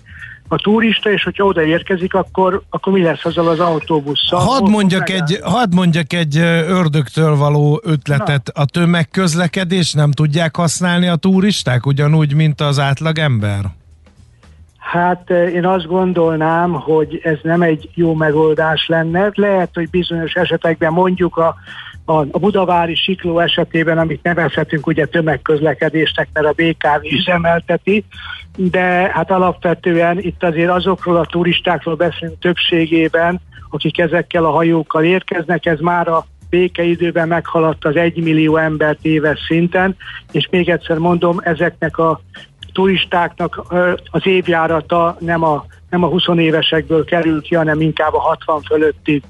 a turista, és hogyha odaérkezik, akkor, akkor mi lesz azzal az autóbusszal? Hadd mondjak, egy, hadd mondjak egy ördögtől való ötletet. Na. A tömegközlekedés nem tudják használni a turisták, ugyanúgy, mint az átlag ember? Hát én azt gondolnám, hogy ez nem egy jó megoldás lenne. Lehet, hogy bizonyos esetekben mondjuk a a, a budavári sikló esetében, amit nevezhetünk ugye tömegközlekedésnek, mert a BKV üzemelteti, de hát alapvetően itt azért azokról a turistákról beszélünk többségében, akik ezekkel a hajókkal érkeznek, ez már a békeidőben meghaladta az egymillió embert éves szinten, és még egyszer mondom, ezeknek a turistáknak az évjárata nem a, nem a 20 évesekből kerül ki, hanem inkább a 60 fölötti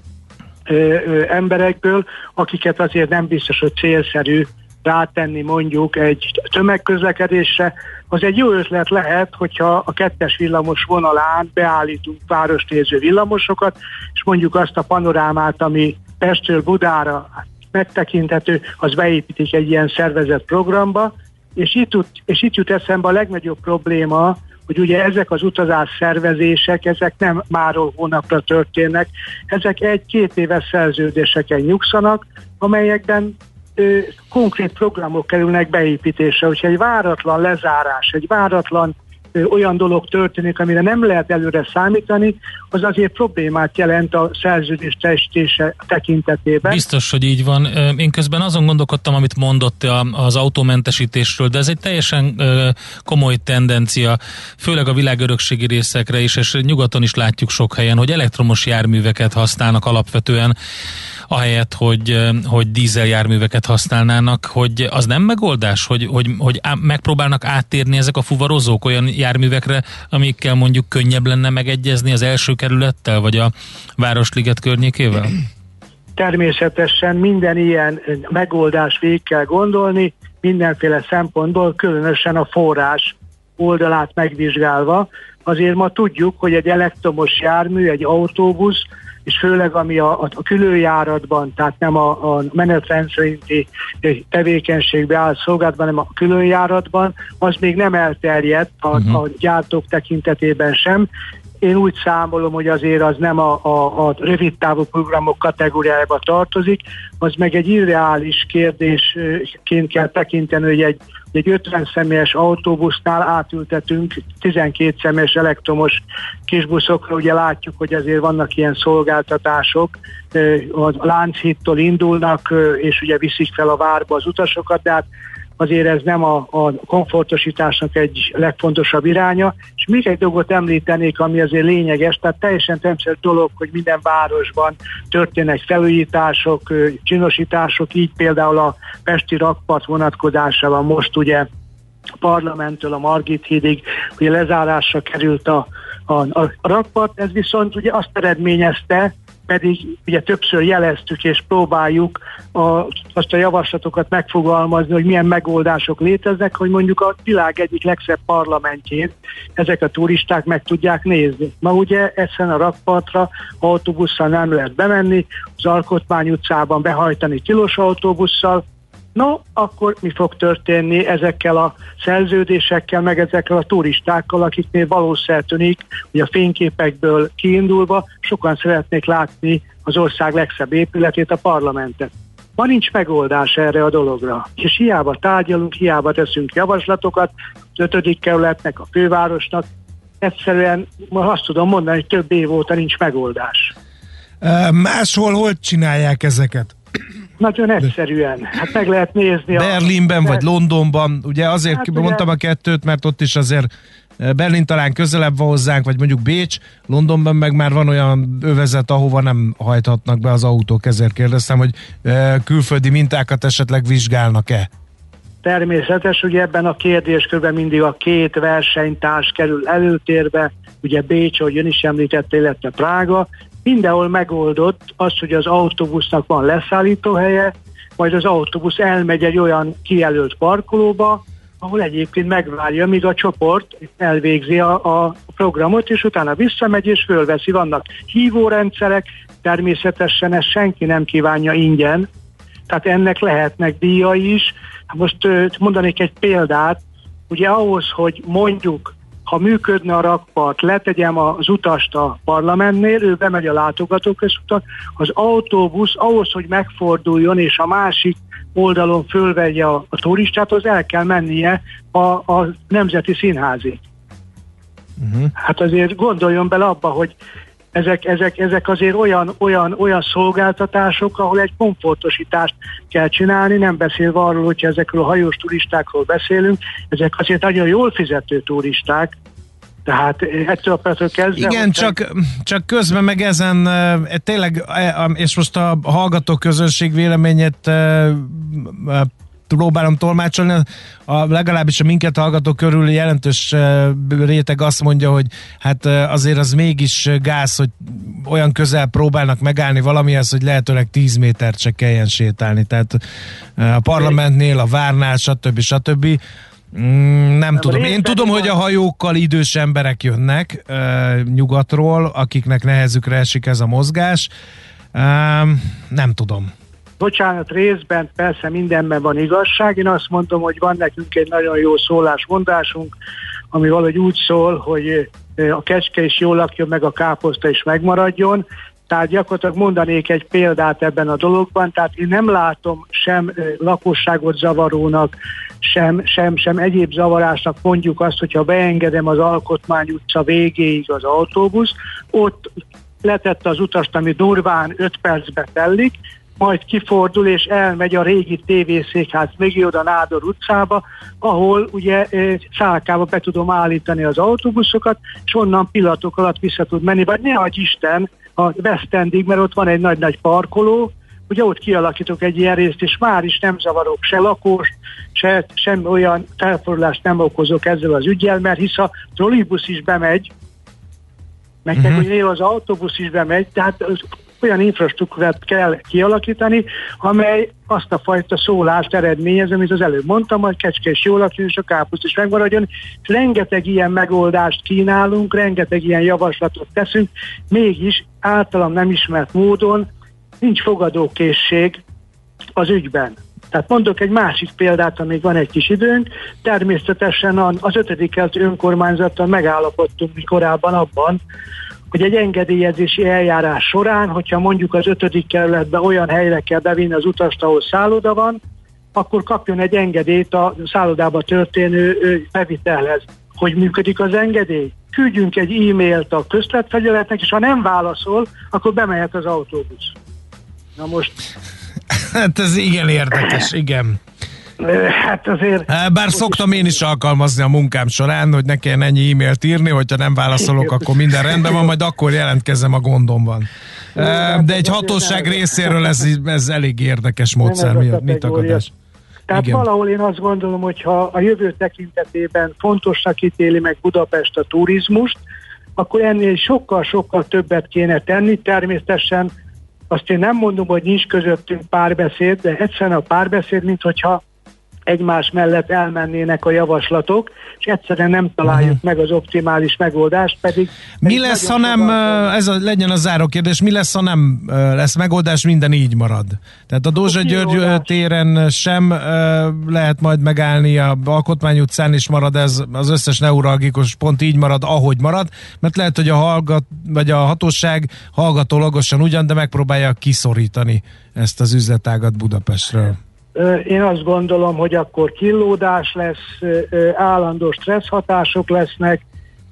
emberekből, akiket azért nem biztos, hogy célszerű rátenni mondjuk egy tömegközlekedésre, az egy jó ötlet lehet, hogyha a kettes villamos vonalán beállítunk városnéző villamosokat, és mondjuk azt a panorámát, ami Pestről Budára megtekinthető, az beépítik egy ilyen szervezett programba, és itt, és itt jut eszembe a legnagyobb probléma, hogy ugye ezek az utazás szervezések, ezek nem máról hónapra történnek, ezek egy-két éves szerződéseken nyugszanak, amelyekben ö, konkrét programok kerülnek beépítésre. Hogyha egy váratlan lezárás, egy váratlan olyan dolog történik, amire nem lehet előre számítani, az azért problémát jelent a szerződés testése tekintetében. Biztos, hogy így van. Én közben azon gondolkodtam, amit mondott az autómentesítésről, de ez egy teljesen komoly tendencia, főleg a világörökségi részekre is, és nyugaton is látjuk sok helyen, hogy elektromos járműveket használnak alapvetően ahelyett, hogy, hogy dízeljárműveket használnának, hogy az nem megoldás, hogy, hogy, hogy megpróbálnak áttérni ezek a fuvarozók olyan járművekre, amikkel mondjuk könnyebb lenne megegyezni az első kerülettel, vagy a Városliget környékével? Természetesen minden ilyen megoldás végig kell gondolni, mindenféle szempontból, különösen a forrás oldalát megvizsgálva. Azért ma tudjuk, hogy egy elektromos jármű, egy autóbusz és főleg ami a, a különjáratban, tehát nem a, a menetrendszerinti tevékenységbe áll szolgálatban, hanem a különjáratban, az még nem elterjedt a, uh-huh. a gyártók tekintetében sem. Én úgy számolom, hogy azért az nem a, a, a rövid távú programok kategóriájába tartozik, az meg egy irreális kérdésként kell tekinteni, hogy egy egy 50 személyes autóbusznál átültetünk 12 személyes elektromos kisbuszokra. Ugye látjuk, hogy azért vannak ilyen szolgáltatások, a Lánchittól indulnak, és ugye viszik fel a várba az utasokat, de hát azért ez nem a, a komfortosításnak egy legfontosabb iránya. És még egy dolgot említenék, ami azért lényeges, tehát teljesen természetes dolog, hogy minden városban történnek felújítások, csinosítások, így például a Pesti rakpart vonatkozásában most ugye a parlamenttől a Margit hídig, ugye lezárásra került a, a, a rakpart, ez viszont ugye azt eredményezte, pedig ugye többször jeleztük és próbáljuk a, azt a javaslatokat megfogalmazni, hogy milyen megoldások léteznek, hogy mondjuk a világ egyik legszebb parlamentjét ezek a turisták meg tudják nézni. Ma ugye ezen a rakpartra autóbusszal nem lehet bemenni, az Alkotmány utcában behajtani tilos autóbusszal, No, akkor mi fog történni ezekkel a szerződésekkel, meg ezekkel a turistákkal, akiknél valószínűleg tűnik, hogy a fényképekből kiindulva sokan szeretnék látni az ország legszebb épületét, a parlamentet. Ma nincs megoldás erre a dologra, és hiába tárgyalunk, hiába teszünk javaslatokat az ötödik kerületnek, a fővárosnak, egyszerűen azt tudom mondani, hogy több év óta nincs megoldás. Máshol hol csinálják ezeket? Nagyon egyszerűen. Hát meg lehet nézni. Berlinben a... vagy Londonban, ugye azért hát mondtam ugye... a kettőt, mert ott is azért eh, Berlin talán közelebb van hozzánk, vagy mondjuk Bécs, Londonban meg már van olyan övezet, ahova nem hajthatnak be az autók, ezért kérdeztem, hogy eh, külföldi mintákat esetleg vizsgálnak-e? Természetes, ugye ebben a kérdéskörben mindig a két versenytárs kerül előtérbe, ugye Bécs, ahogy ön is említette, illetve Prága, mindenhol megoldott az, hogy az autóbusznak van leszállítóhelye, majd az autóbusz elmegy egy olyan kijelölt parkolóba, ahol egyébként megvárja, míg a csoport elvégzi a, a programot, és utána visszamegy és fölveszi. Vannak hívórendszerek, természetesen ezt senki nem kívánja ingyen, tehát ennek lehetnek díjai is. Most mondanék egy példát, ugye ahhoz, hogy mondjuk ha működne a rakpart, letegyem az utast a parlamentnél, ő bemegy a látogatóközúton, az autóbusz ahhoz, hogy megforduljon, és a másik oldalon fölvegye a, a turistát, az el kell mennie a, a Nemzeti Színházi. Uh-huh. Hát azért gondoljon bele abba, hogy ezek, ezek, ezek azért olyan, olyan, olyan szolgáltatások, ahol egy komfortosítást kell csinálni, nem beszélve arról, hogyha ezekről a hajós turistákról beszélünk, ezek azért nagyon jól fizető turisták, tehát ettől a percről kezdve... Igen, csak, csak közben meg ezen tényleg, e, és most a hallgató közönség véleményét próbálom tolmácsolni, a, legalábbis a minket hallgató körül jelentős réteg azt mondja, hogy hát azért az mégis gáz, hogy olyan közel próbálnak megállni valamihez, hogy lehetőleg 10 métert se kelljen sétálni. Tehát a parlamentnél, a várnál, stb. stb. Mm, nem tudom. Én tudom, hogy a hajókkal idős emberek jönnek nyugatról, akiknek nehezükre esik ez a mozgás. Nem tudom. Bocsánat, részben persze mindenben van igazság. Én azt mondom, hogy van nekünk egy nagyon jó szólásmondásunk, ami valahogy úgy szól, hogy a kecske is jól lakjon, meg a káposzta is megmaradjon. Tehát gyakorlatilag mondanék egy példát ebben a dologban, tehát én nem látom sem lakosságot zavarónak, sem, sem, sem egyéb zavarásnak mondjuk azt, hogyha beengedem az Alkotmány utca végéig az autóbusz, ott letette az utast, ami durván 5 percbe tellik, majd kifordul és elmegy a régi tévészékház mögé oda Nádor utcába, ahol ugye szálkába be tudom állítani az autóbuszokat, és onnan pillanatok alatt vissza tud menni, vagy ne adj Isten a West Endig, mert ott van egy nagy-nagy parkoló, ugye ott kialakítok egy ilyen részt, és már is nem zavarok se lakóst, se, sem olyan felfordulást nem okozok ezzel az ügyel, mert hisz a trollibusz is bemegy, meg uh-huh. hogy az autóbusz is bemegy, tehát olyan infrastruktúrát kell kialakítani, amely azt a fajta szólást eredményez, amit az előbb mondtam, hogy kecske és jól lakjon, és a kápuszt is megmaradjon. Rengeteg ilyen megoldást kínálunk, rengeteg ilyen javaslatot teszünk, mégis általam nem ismert módon nincs fogadókészség az ügyben. Tehát mondok egy másik példát, amíg van egy kis időnk. Természetesen az ötödik önkormányzattal megállapodtunk mi korábban abban, hogy egy engedélyezési eljárás során, hogyha mondjuk az ötödik kerületben olyan helyre kell bevinni az utast, ahol szálloda van, akkor kapjon egy engedélyt a szállodába történő bevitelhez. Hogy működik az engedély? Küldjünk egy e-mailt a közletfegyeletnek, és ha nem válaszol, akkor bemehet az autóbusz. Na most... Hát ez igen érdekes, igen. Hát azért... Bár szoktam én is alkalmazni a munkám során, hogy ne kelljen ennyi e-mailt írni, hogyha nem válaszolok, akkor minden rendben van, majd akkor jelentkezem, a gondom van. De egy hatóság részéről ez, ez elég érdekes módszer. Mi, mit akadás? Tehát Igen. valahol én azt gondolom, hogy ha a jövő tekintetében fontosnak ítéli meg Budapest a turizmust, akkor ennél sokkal-sokkal többet kéne tenni. Természetesen azt én nem mondom, hogy nincs közöttünk párbeszéd, de egyszerűen a párbeszéd, mint hogyha egymás mellett elmennének a javaslatok, és egyszerűen nem találjuk uh-huh. meg az optimális megoldást, pedig... Mi lesz, ha nem, ez a, legyen a záró kérdés, mi lesz, ha nem lesz megoldás, minden így marad? Tehát a Dózsa György téren sem lehet majd megállni, a Alkotmány utcán is marad ez, az összes neuralgikus pont így marad, ahogy marad, mert lehet, hogy a hallgat, vagy a hatóság hallgatólagosan ugyan, de megpróbálja kiszorítani ezt az üzletágat Budapestről. Én azt gondolom, hogy akkor killódás lesz, állandó stressz hatások lesznek,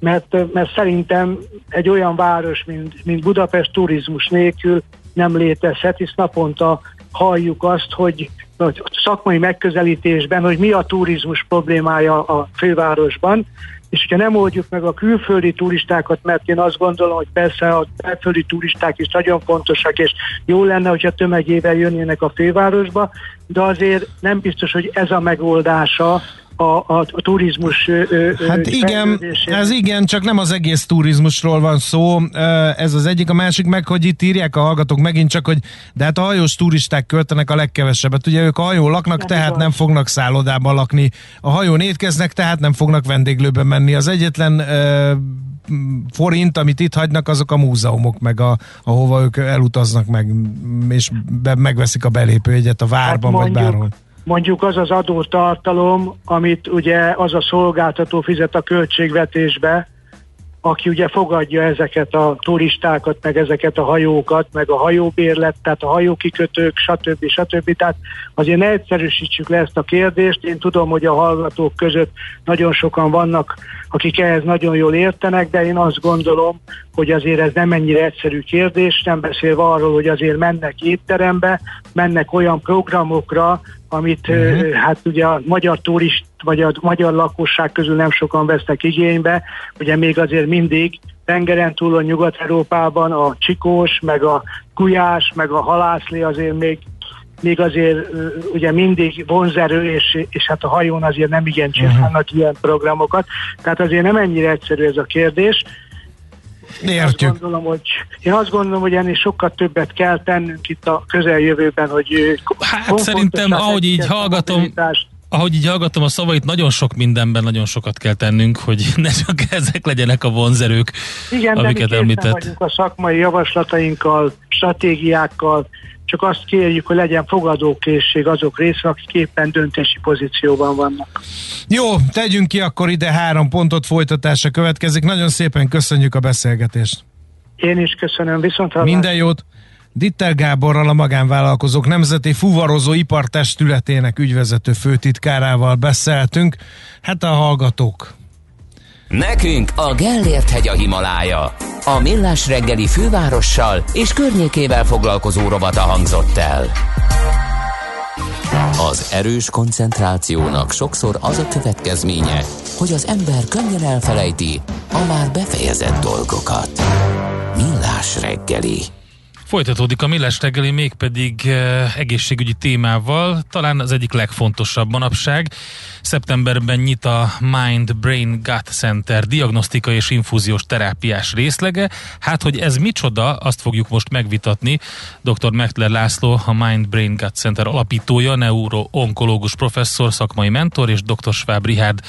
mert, mert szerintem egy olyan város, mint, mint Budapest turizmus nélkül nem létezhet, hisz naponta halljuk azt, hogy szakmai megközelítésben, hogy mi a turizmus problémája a fővárosban, és hogyha nem oldjuk meg a külföldi turistákat, mert én azt gondolom, hogy persze a belföldi turisták is nagyon fontosak, és jó lenne, hogyha tömegével jönnének a fővárosba, de azért nem biztos, hogy ez a megoldása a, a, a turizmus Hát igen, ez igen, csak nem az egész turizmusról van szó, ez az egyik, a másik meg, hogy itt írják a hallgatók megint csak, hogy de hát a hajós turisták költenek a legkevesebbet, ugye ők a hajó laknak, nem tehát van. nem fognak szállodában lakni, a hajón étkeznek, tehát nem fognak vendéglőbe menni. Az egyetlen forint, amit itt hagynak, azok a múzeumok, meg a, ahova ők elutaznak meg, és be, megveszik a belépőjegyet a várban, hát mondjuk, vagy bárhol mondjuk az az adótartalom, amit ugye az a szolgáltató fizet a költségvetésbe, aki ugye fogadja ezeket a turistákat, meg ezeket a hajókat, meg a hajóbérlet, tehát a hajókikötők, stb. stb. Tehát azért ne egyszerűsítsük le ezt a kérdést. Én tudom, hogy a hallgatók között nagyon sokan vannak, akik ehhez nagyon jól értenek, de én azt gondolom, hogy azért ez nem ennyire egyszerű kérdés, nem beszélve arról, hogy azért mennek étterembe, mennek olyan programokra, amit uh-huh. hát ugye a magyar turist vagy a magyar lakosság közül nem sokan vesznek igénybe. Ugye még azért mindig tengeren túlon Nyugat-Európában a csikós, meg a gulyás, meg a halászlé azért még még azért ugye mindig vonzerő, és, és hát a hajón azért nem igen csinálnak uh-huh. ilyen programokat, tehát azért nem ennyire egyszerű ez a kérdés. Értjük. Azt gondolom, hogy, én azt gondolom, hogy ennél sokkal többet kell tennünk itt a közeljövőben, hogy Hát szerintem, ahogy így hallgatom, ahogy így hallgatom a szavait, nagyon sok mindenben nagyon sokat kell tennünk, hogy [laughs] ne csak ezek legyenek a vonzerők, Igen, amiket de mi említett. vagyunk a szakmai javaslatainkkal, stratégiákkal, csak azt kérjük, hogy legyen fogadókészség azok részre, akik éppen döntési pozícióban vannak. Jó, tegyünk ki akkor ide három pontot folytatása következik. Nagyon szépen köszönjük a beszélgetést. Én is köszönöm, viszont Minden jót! Ditter Gáborral a magánvállalkozók Nemzeti Fuvarozó Ipartestületének ügyvezető főtitkárával beszéltünk. Hát a hallgatók. Nekünk a Gellért hegy a Himalája. A Millás reggeli fővárossal és környékével foglalkozó robata hangzott el. Az erős koncentrációnak sokszor az a következménye, hogy az ember könnyen elfelejti a már befejezett dolgokat. Millás reggeli. Folytatódik a Millás reggeli, mégpedig eh, egészségügyi témával, talán az egyik legfontosabb manapság. Szeptemberben nyit a Mind Brain Gut Center diagnosztika és infúziós terápiás részlege. Hát, hogy ez micsoda, azt fogjuk most megvitatni. Dr. Mechtler László, a Mind Brain Gut Center alapítója, neuro-onkológus professzor, szakmai mentor, és dr. Schwab Richard,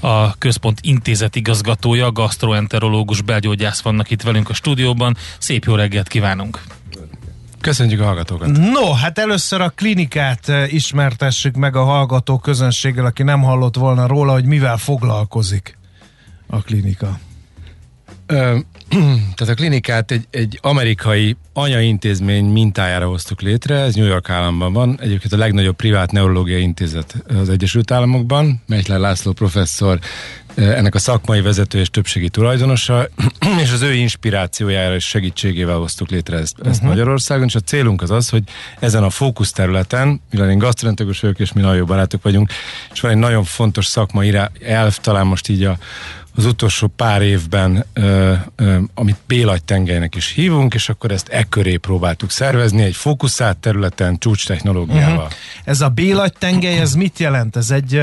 a központ intézet igazgatója, gastroenterológus belgyógyász vannak itt velünk a stúdióban. Szép jó reggelt kívánunk! Köszönjük a hallgatókat! No, hát először a klinikát eh, ismertessük meg a hallgató közönséggel, aki nem hallott volna róla, hogy mivel foglalkozik a klinika. Ö, [clears throat] tehát a klinikát egy, egy amerikai anyaintézmény mintájára hoztuk létre, ez New York államban van, egyébként a legnagyobb privát neurológiai intézet az Egyesült Államokban, Meichler László professzor ennek a szakmai vezető és többségi tulajdonosa, [clears throat] és az ő inspirációjára és segítségével hoztuk létre ezt, ezt uh-huh. Magyarországon, és a célunk az az, hogy ezen a fókusz területen, mivel én gasztroenterikus vagyok, és mi nagyon jó barátok vagyunk, és van egy nagyon fontos szakmai elv, talán most így a, az utolsó pár évben, amit Bélagy tengelynek is hívunk, és akkor ezt e köré próbáltuk szervezni, egy fókuszált területen, csúcs technológiával. Uh-huh. Ez a Bélagy tengely, ez mit jelent? Ez egy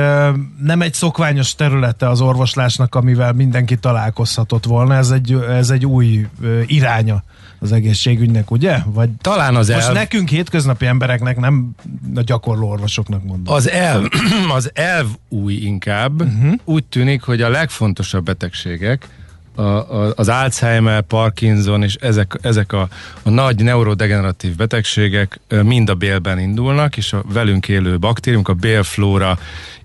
nem egy szokványos területe az orvoslásnak, amivel mindenki találkozhatott volna, ez egy, ez egy új iránya az egészségügynek, ugye? Vagy Talán az most elv... nekünk hétköznapi embereknek, nem a gyakorló orvosoknak mondom. Az elv, [clears throat] az elv új inkább. Uh-huh. Úgy tűnik, hogy a legfontosabb betegségek, a, a, az Alzheimer, Parkinson és ezek, ezek a, a nagy neurodegeneratív betegségek mind a bélben indulnak, és a velünk élő baktériumok, a bélflóra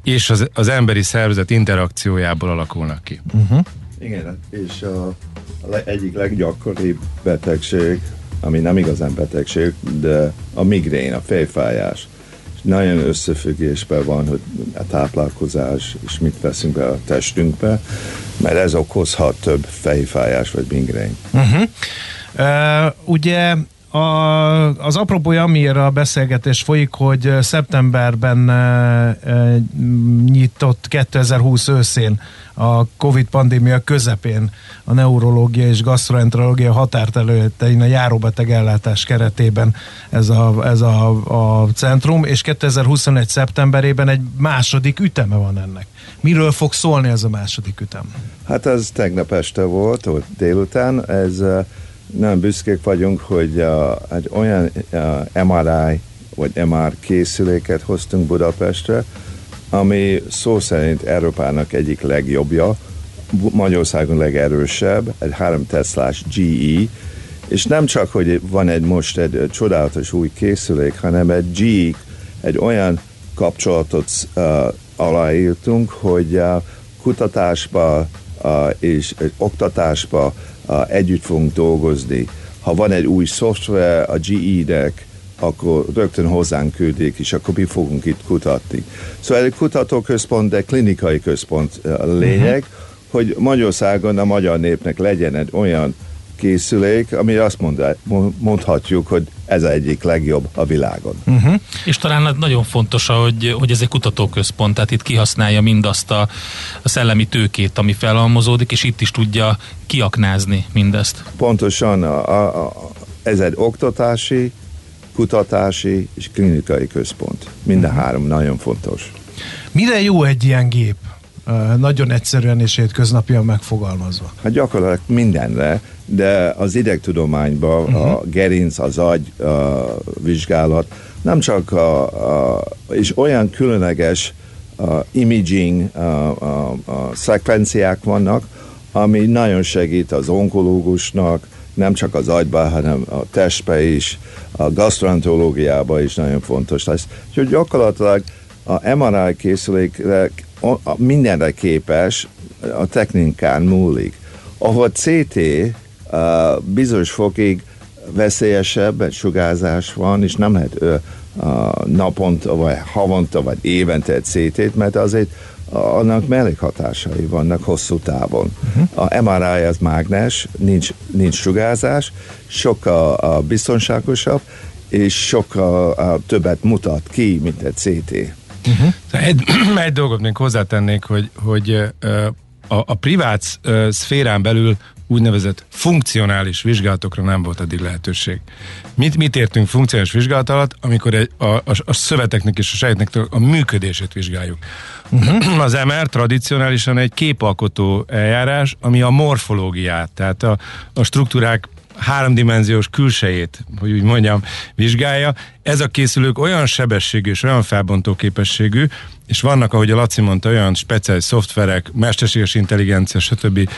és az, az emberi szervezet interakciójából alakulnak ki. Uh-huh. Igen, és a, a egyik leggyakoribb betegség, ami nem igazán betegség, de a migrén, a fejfájás. És nagyon összefüggésben van, hogy a táplálkozás és mit veszünk be a testünkbe, mert ez okozhat több fejfájás vagy migrén. Uh-huh. Uh, ugye a, az apropója, amiért a beszélgetés folyik, hogy szeptemberben e, e, nyitott 2020 őszén a Covid pandémia közepén a neurológia és gastroenterológia határtelőtein a járóbeteg ellátás keretében ez a, ez a, a centrum, és 2021 szeptemberében egy második üteme van ennek. Miről fog szólni ez a második ütem? Hát ez tegnap este volt, vagy délután, ez nem büszkék vagyunk, hogy uh, egy olyan uh, MRI vagy MR készüléket hoztunk Budapestre, ami szó szerint Európának egyik legjobbja, Magyarországon legerősebb, egy 3 Teslás GE, és nem csak, hogy van egy most egy csodálatos új készülék, hanem egy GE, egy olyan kapcsolatot uh, aláírtunk, hogy uh, kutatásba uh, és uh, oktatásba uh, együtt fogunk dolgozni. Ha van egy új szoftver a GE-nek, akkor rögtön hozzánk küldik, és akkor mi fogunk itt kutatni. Szóval egy kutatóközpont, de klinikai központ a lényeg, uh-huh. hogy Magyarországon a magyar népnek legyen egy olyan készülék, ami azt mondhatjuk, hogy ez egyik legjobb a világon. Uh-huh. És talán nagyon fontos, hogy, hogy ez egy kutatóközpont, tehát itt kihasználja mindazt a, a szellemi tőkét, ami felhalmozódik, és itt is tudja kiaknázni mindezt. Pontosan, a, a, ez egy oktatási kutatási és klinikai központ. Minden uh-huh. három nagyon fontos. Mire jó egy ilyen gép? nagyon egyszerűen és hétköznapian megfogalmazva. Hát gyakorlatilag mindenre, de az idegtudományban uh-huh. a gerinc, az agy a vizsgálat nem csak a, a, és olyan különleges a imaging a, a, a szekvenciák vannak, ami nagyon segít az onkológusnak, nem csak az agyban, hanem a testbe is, a gastroenterológiában is nagyon fontos lesz. Úgyhogy gyakorlatilag a MRI készülékre mindenre képes, a technikán múlik. Ahol CT uh, bizonyos fokig veszélyesebb, egy sugárzás van, és nem lehet uh, naponta, vagy havonta, vagy évente egy CT-t, mert azért annak mellékhatásai vannak hosszú távon. Uh-huh. A MRI az mágnes, nincs, nincs sugárzás, sokkal uh, biztonságosabb, és sokkal uh, többet mutat ki, mint egy CT. Uh-huh. Egy, [clears throat] egy dolgot még hozzátennék, hogy, hogy a, a privát szférán belül úgynevezett funkcionális vizsgálatokra nem volt eddig lehetőség. Mit, mit értünk funkcionális vizsgálat alatt, amikor egy, a, a, a szöveteknek és a sejtnek a működését vizsgáljuk. Uh-huh. Az MR tradicionálisan egy képalkotó eljárás, ami a morfológiát, tehát a, a struktúrák háromdimenziós külsejét, hogy úgy mondjam, vizsgálja. Ez a készülők olyan sebességű és olyan felbontó képességű, és vannak, ahogy a Laci mondta, olyan speciális szoftverek, mesterséges intelligencia, stb.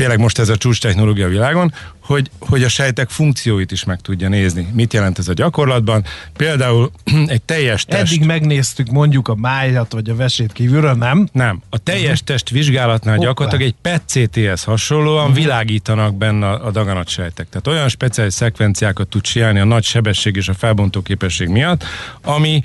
Tényleg most ez a csúcs technológia világon, hogy, hogy a sejtek funkcióit is meg tudja nézni. Mit jelent ez a gyakorlatban? Például [clears throat] egy teljes test... Eddig megnéztük mondjuk a májat vagy a vesét kívülről, nem? Nem. A teljes uh-huh. test vizsgálatnál Hoppá. gyakorlatilag egy PET-CT-hez hasonlóan uh-huh. világítanak benne a, a daganatsejtek. Tehát olyan speciális szekvenciákat tud csinálni a nagy sebesség és a felbontó képesség miatt, ami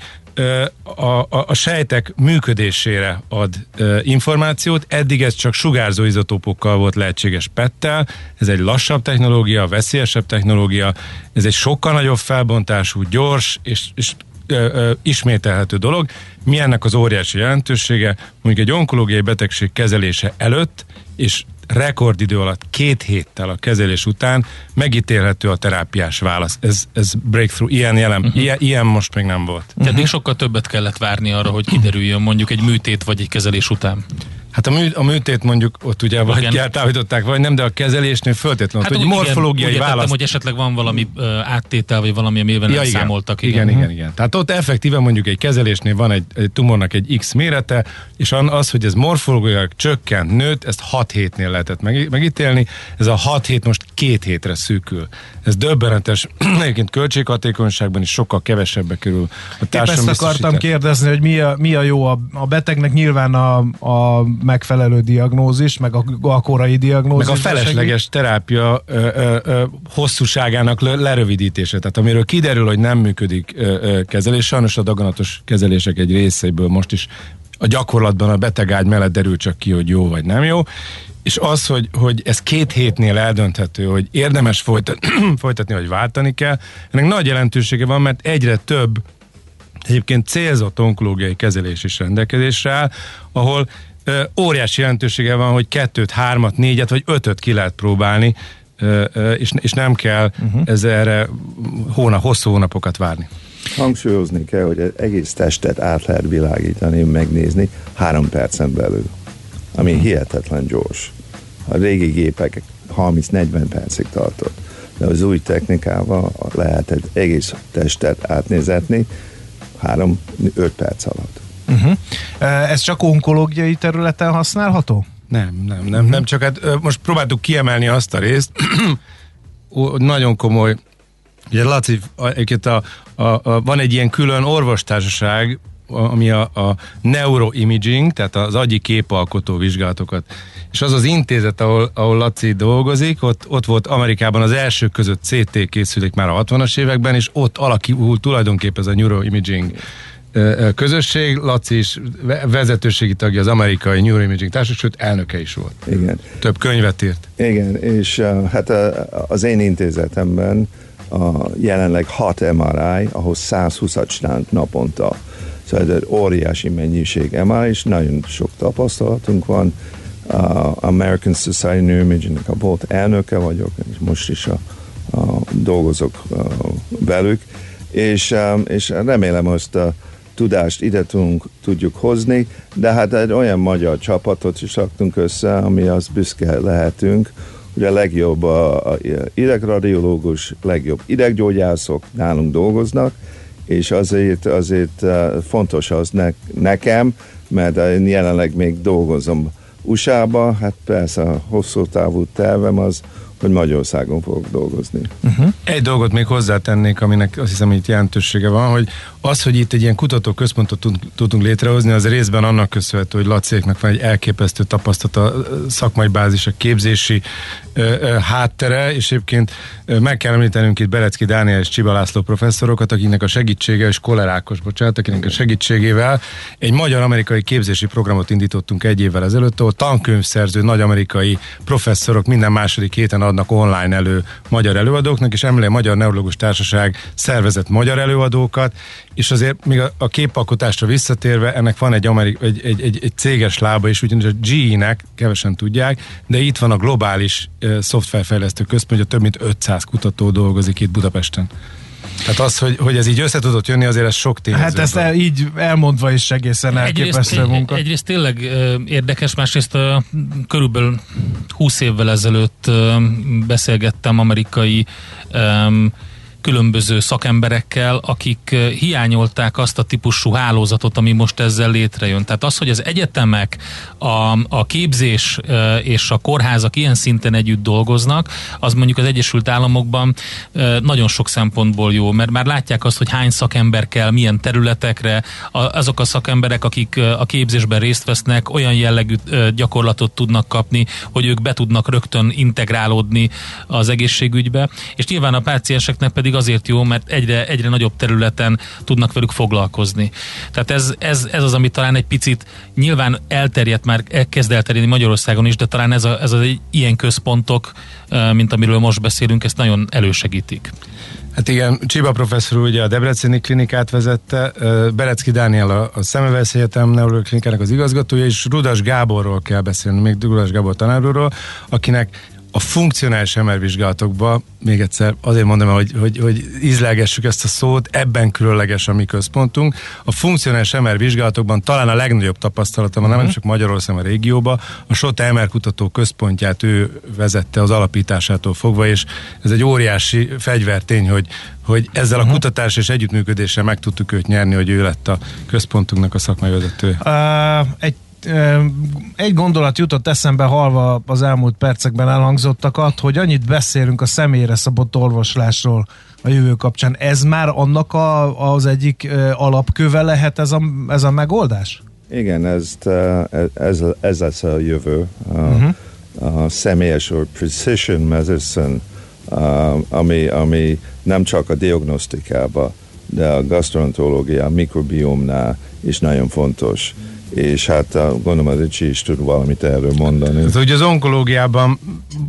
a, a, a sejtek működésére ad információt. Eddig ez csak sugárzó izotópokkal volt lehetséges pettel. Ez egy lassabb technológia, veszélyesebb technológia. Ez egy sokkal nagyobb felbontású, gyors és, és ö, ismételhető dolog. Mi ennek az óriási jelentősége? Mondjuk egy onkológiai betegség kezelése előtt és rekordidő alatt két héttel a kezelés után megítélhető a terápiás válasz. Ez, ez breakthrough, ilyen, jelen, uh-huh. ilyen, ilyen most még nem volt. Tehát uh-huh. még sokkal többet kellett várni arra, hogy kiderüljön mondjuk egy műtét vagy egy kezelés után. Hát a, mű, a műtét mondjuk ott ugye vagy igen. eltávolították, vagy nem, de a kezelésnél föltétlenül, hát, hogy morfológiai igen, válasz. hogy esetleg van valami uh, áttétel, vagy valami, amiben ja, igen. számoltak. Igen. igen, igen, igen. Tehát ott effektíven mondjuk egy kezelésnél van egy, egy tumornak egy X mérete, és az, hogy ez morfológiai csökkent, nőtt, ezt 6 hétnél lehetett meg, megítélni, ez a 6 hét most két hétre szűkül. Ez döbbenetes, [clears throat] egyébként költséghatékonyságban is sokkal kevesebbe kerül a társadalom. Ezt akartam kérdezni, hogy mi a, mi a jó a, a betegnek, nyilván a, a megfelelő diagnózis, meg a, a korai diagnózis. Meg a felesleges segít. terápia ö, ö, ö, hosszúságának lerövidítése. Tehát amiről kiderül, hogy nem működik ö, ö, kezelés, sajnos a daganatos kezelések egy részeiből most is a gyakorlatban a betegágy mellett derül csak ki, hogy jó vagy nem jó, és az, hogy, hogy ez két hétnél eldönthető, hogy érdemes folytatni, [clears throat] folytatni vagy váltani kell, ennek nagy jelentősége van, mert egyre több egyébként célzott onkológiai kezelés is rendelkezésre áll, ahol óriási jelentősége van, hogy kettőt, hármat, négyet vagy ötöt ki lehet próbálni, és, és nem kell uh-huh. ez erre hóna, hosszú hónapokat várni. Hangsúlyozni kell, hogy egész testet át lehet világítani, megnézni három percen belül, ami uh-huh. hihetetlen gyors. A régi gépek 30-40 percig tartott. De az új technikával lehet egy egész testet átnézetni 3-5 perc alatt. Uh-huh. Ez csak onkológiai területen használható? Nem, nem, nem, uh-huh. nem csak hát most próbáltuk kiemelni azt a részt, [clears throat] nagyon komoly Ugye Laci, a, a, a, a, van egy ilyen külön orvostársaság, ami a, a neuroimaging, tehát az agyi képalkotó vizsgálatokat. És az az intézet, ahol, ahol Laci dolgozik, ott, ott volt Amerikában az első között CT készülék már a 60-as években, és ott alakult tulajdonképpen ez a neuroimaging közösség, Laci is vezetőségi tagja az amerikai Neuroimaging Társaság, sőt elnöke is volt. Igen. Több könyvet írt. Igen, és uh, hát uh, az én intézetemben a jelenleg 6 MRI, ahhoz 120-at csinálunk naponta. Szóval ez egy óriási mennyiség MRI, és nagyon sok tapasztalatunk van. A American Society Neuroimaging-nek a volt elnöke vagyok, és most is a, a dolgozok a, velük, és, és remélem, hogy a tudást ide tudunk, tudjuk hozni, de hát egy olyan magyar csapatot is raktunk össze, ami az büszke lehetünk, hogy a legjobb a, a idegradiológus, legjobb ideggyógyászok nálunk dolgoznak, és azért, azért fontos az ne, nekem, mert én jelenleg még dolgozom USA-ba, hát persze a hosszú távú tervem az, hogy Magyarországon fogok dolgozni. Uh-huh. Egy dolgot még hozzátennék, aminek azt hiszem, hogy itt jelentősége van, hogy az, hogy itt egy ilyen kutatóközpontot tudunk létrehozni, az részben annak köszönhető, hogy Lacéknak van egy elképesztő tapasztalata szakmai bázis, a képzési háttere, és egyébként meg kell említenünk itt Berecki Dániel és Csiba László professzorokat, akiknek a segítsége, és Kolerákos, bocsánat, akinek a segítségével egy magyar-amerikai képzési programot indítottunk egy évvel ezelőtt, ahol tankönyvszerző nagy amerikai professzorok minden második héten adnak online elő magyar előadóknak, és emlé a Magyar Neurológus Társaság szervezett magyar előadókat, és azért még a, a képalkotásra visszatérve, ennek van egy, Amerik, egy, egy, egy, egy céges lába is, ugyanis a GE-nek, kevesen tudják, de itt van a globális uh, szoftverfejlesztő központja, több mint 500 kutató dolgozik itt Budapesten. Tehát az, hogy, hogy ez így össze tudott jönni, azért ez sok tényező. Hát ezt el, így elmondva is egészen elképesztő egyrészt, munka. Egy, egyrészt tényleg érdekes, másrészt körülbelül 20 évvel ezelőtt beszélgettem amerikai um, különböző szakemberekkel, akik eh, hiányolták azt a típusú hálózatot, ami most ezzel létrejön. Tehát az, hogy az egyetemek, a, a képzés eh, és a kórházak ilyen szinten együtt dolgoznak, az mondjuk az Egyesült Államokban eh, nagyon sok szempontból jó, mert már látják azt, hogy hány szakember kell, milyen területekre, azok a szakemberek, akik a képzésben részt vesznek, olyan jellegű gyakorlatot tudnak kapni, hogy ők be tudnak rögtön integrálódni az egészségügybe, és nyilván a pácienseknek pedig azért jó, mert egyre, egyre nagyobb területen tudnak velük foglalkozni. Tehát ez, ez, ez az, ami talán egy picit nyilván elterjedt már, kezd elterjedni Magyarországon is, de talán ez, a, ez az egy ilyen központok, mint amiről most beszélünk, ezt nagyon elősegítik. Hát igen, Csiba professzor ugye a Debreceni klinikát vezette, Berecki Dániel a, a Szemövesz Egyetem neurológiai az igazgatója, és Rudas Gáborról kell beszélni, még Rudas Gábor tanárról, akinek a funkcionális MR vizsgálatokban, még egyszer azért mondom, hogy, hogy, hogy ízlelgessük ezt a szót, ebben különleges a mi központunk. A funkcionális MR vizsgálatokban talán a legnagyobb tapasztalata van, uh-huh. nem mhm. csak Magyarországon, a régióban. A SOTA MR kutató központját ő vezette az alapításától fogva, és ez egy óriási fegyvertény, hogy, hogy ezzel uh-huh. a kutatás és együttműködéssel meg tudtuk őt nyerni, hogy ő lett a központunknak a szakmai vezető. Uh, egy egy gondolat jutott eszembe halva az elmúlt percekben elhangzottakat, hogy annyit beszélünk a személyre szabott orvoslásról a jövő kapcsán. Ez már annak a, az egyik alapköve lehet ez a, ez a megoldás? Igen, ez, ez, ez lesz a jövő. Uh-huh. A személyes or precision medicine, ami, ami nem csak a diagnosztikába, de a gastroenterológia, a mikrobiomnál is nagyon fontos és hát gondolom az Ricsi is tud valamit erről mondani. Ez ugye az onkológiában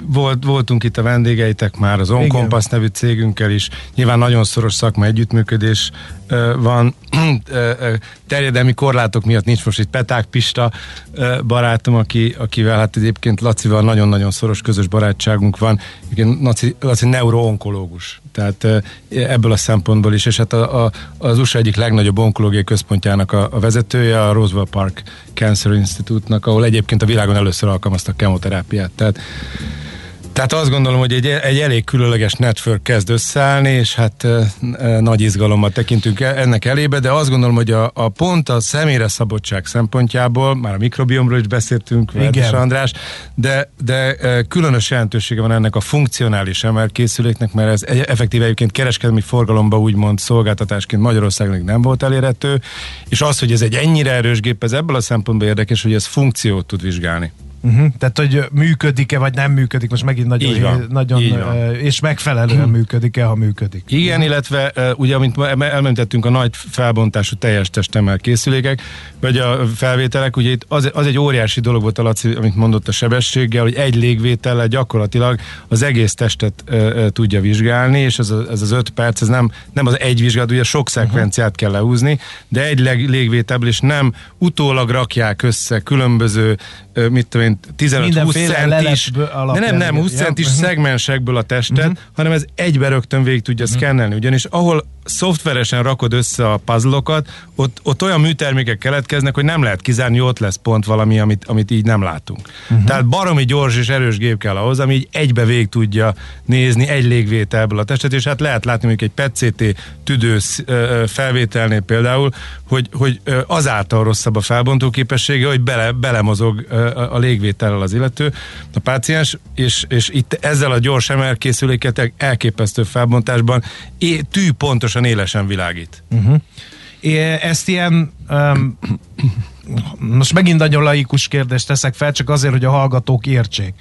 volt, voltunk itt a vendégeitek már, az Onkompass nevű cégünkkel is, nyilván nagyon szoros szakma együttműködés van, [clears throat] terjedelmi korlátok miatt nincs most itt Peták Pista barátom, aki, akivel hát egyébként Lacival nagyon-nagyon szoros közös barátságunk van, igen, Laci, Laci neuroonkológus, tehát ebből a szempontból is, és hát a, a, az USA egyik legnagyobb onkológiai központjának a, a vezetője, a Roosevelt Park Cancer Institute-nak, ahol egyébként a világon először alkalmaztak kemoterápiát, tehát tehát azt gondolom, hogy egy, egy elég különleges network kezd összeállni, és hát e, e, nagy izgalommal tekintünk e, ennek elébe, de azt gondolom, hogy a, a pont a személyre szabadság szempontjából, már a mikrobiomról is beszéltünk, Verdes András, de, de e, különös jelentősége van ennek a funkcionális emelkészüléknek, mert ez effektíve egyébként kereskedelmi forgalomba úgymond szolgáltatásként Magyarországnak nem volt elérhető, és az, hogy ez egy ennyire erős gép, ez ebből a szempontból érdekes, hogy ez funkciót tud vizsgálni. Uh-huh. Tehát, hogy működik-e, vagy nem működik, most megint nagyon, nagyon van. és megfelelően működik-e, ha működik. Igen, illetve ugye, amint elmentettünk a nagy felbontású teljes testemel készülékek, vagy a felvételek, ugye itt az, az egy óriási dolog volt a Laci, amit mondott a sebességgel, hogy egy légvétellel gyakorlatilag az egész testet uh, tudja vizsgálni, és ez, a, ez az öt perc, ez nem, nem az egy vizsgálat, ugye sok szekvenciát uh-huh. kell lehúzni, de egy légvételből, és nem utólag rakják össze különböző mit tudom én, 15-20 centis, de nem, nem, 20 centis ja. szegmensekből a testet, uh-huh. hanem ez egybe rögtön végig tudja uh-huh. szkennelni, ugyanis ahol szoftveresen rakod össze a puzzle-okat, ott, ott olyan műtermékek keletkeznek, hogy nem lehet kizárni, ott lesz pont valami, amit, amit így nem látunk. Uh-huh. Tehát baromi gyors és erős gép kell ahhoz, ami így egybe vég tudja nézni egy légvételből a testet, és hát lehet látni mondjuk egy PET-CT tüdő felvételnél például, hogy, hogy azáltal rosszabb a felbontó képessége, hogy bele, belemozog a légvétellel az illető, a páciens, és, és itt ezzel a gyors MR készüléket elképesztő felbontásban é, tű pontosan élesen világít. Uh-huh. Ezt ilyen um, most megint nagyon laikus kérdést teszek fel, csak azért, hogy a hallgatók értsék.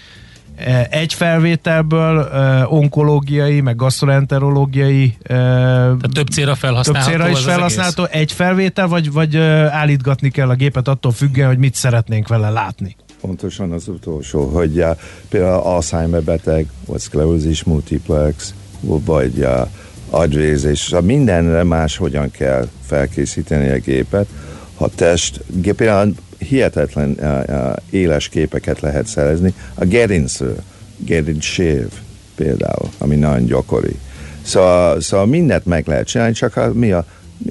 E, egy felvételből uh, onkológiai, meg gastroenterológiai uh, Tehát több célra felhasználható. Több célra is felhasználható. Egy felvétel, vagy, vagy állítgatni kell a gépet attól függően, hogy mit szeretnénk vele látni? Pontosan az utolsó, hogy uh, például Alzheimer beteg, vagy szklerózis multiplex, vagy uh, agyvézés, szóval mindenre más hogyan kell felkészíteni a gépet. Ha test, például hihetetlen uh, uh, éles képeket lehet szerezni. A gerincről, gerincsév például, ami nagyon gyakori. Szóval, szóval mindent meg lehet csinálni, csak a, mi a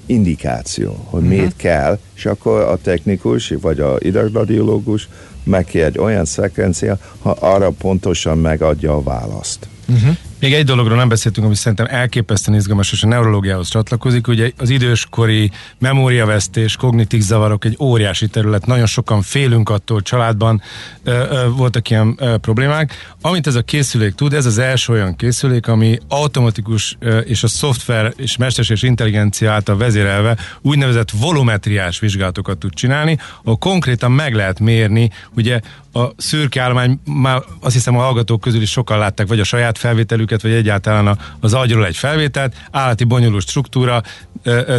indikáció, hogy uh-huh. miért kell, és akkor a technikus, vagy a idegradiológus megkér egy olyan szekvencia, ha arra pontosan megadja a választ. Uh-huh. Még egy dologról nem beszéltünk, ami szerintem elképesztően izgalmas, és a neurológiához csatlakozik. Ugye az időskori memóriavesztés, kognitív zavarok egy óriási terület. Nagyon sokan félünk attól, családban ö, ö, voltak ilyen ö, problémák. Amit ez a készülék tud, ez az első olyan készülék, ami automatikus ö, és a szoftver és mesterséges intelligencia által vezérelve úgynevezett volumetriás vizsgálatokat tud csinálni, ahol konkrétan meg lehet mérni, ugye a szürke állomány, már azt hiszem a hallgatók közül is sokan látták, vagy a saját felvételüket, vagy egyáltalán az agyról egy felvételt, állati bonyolult struktúra,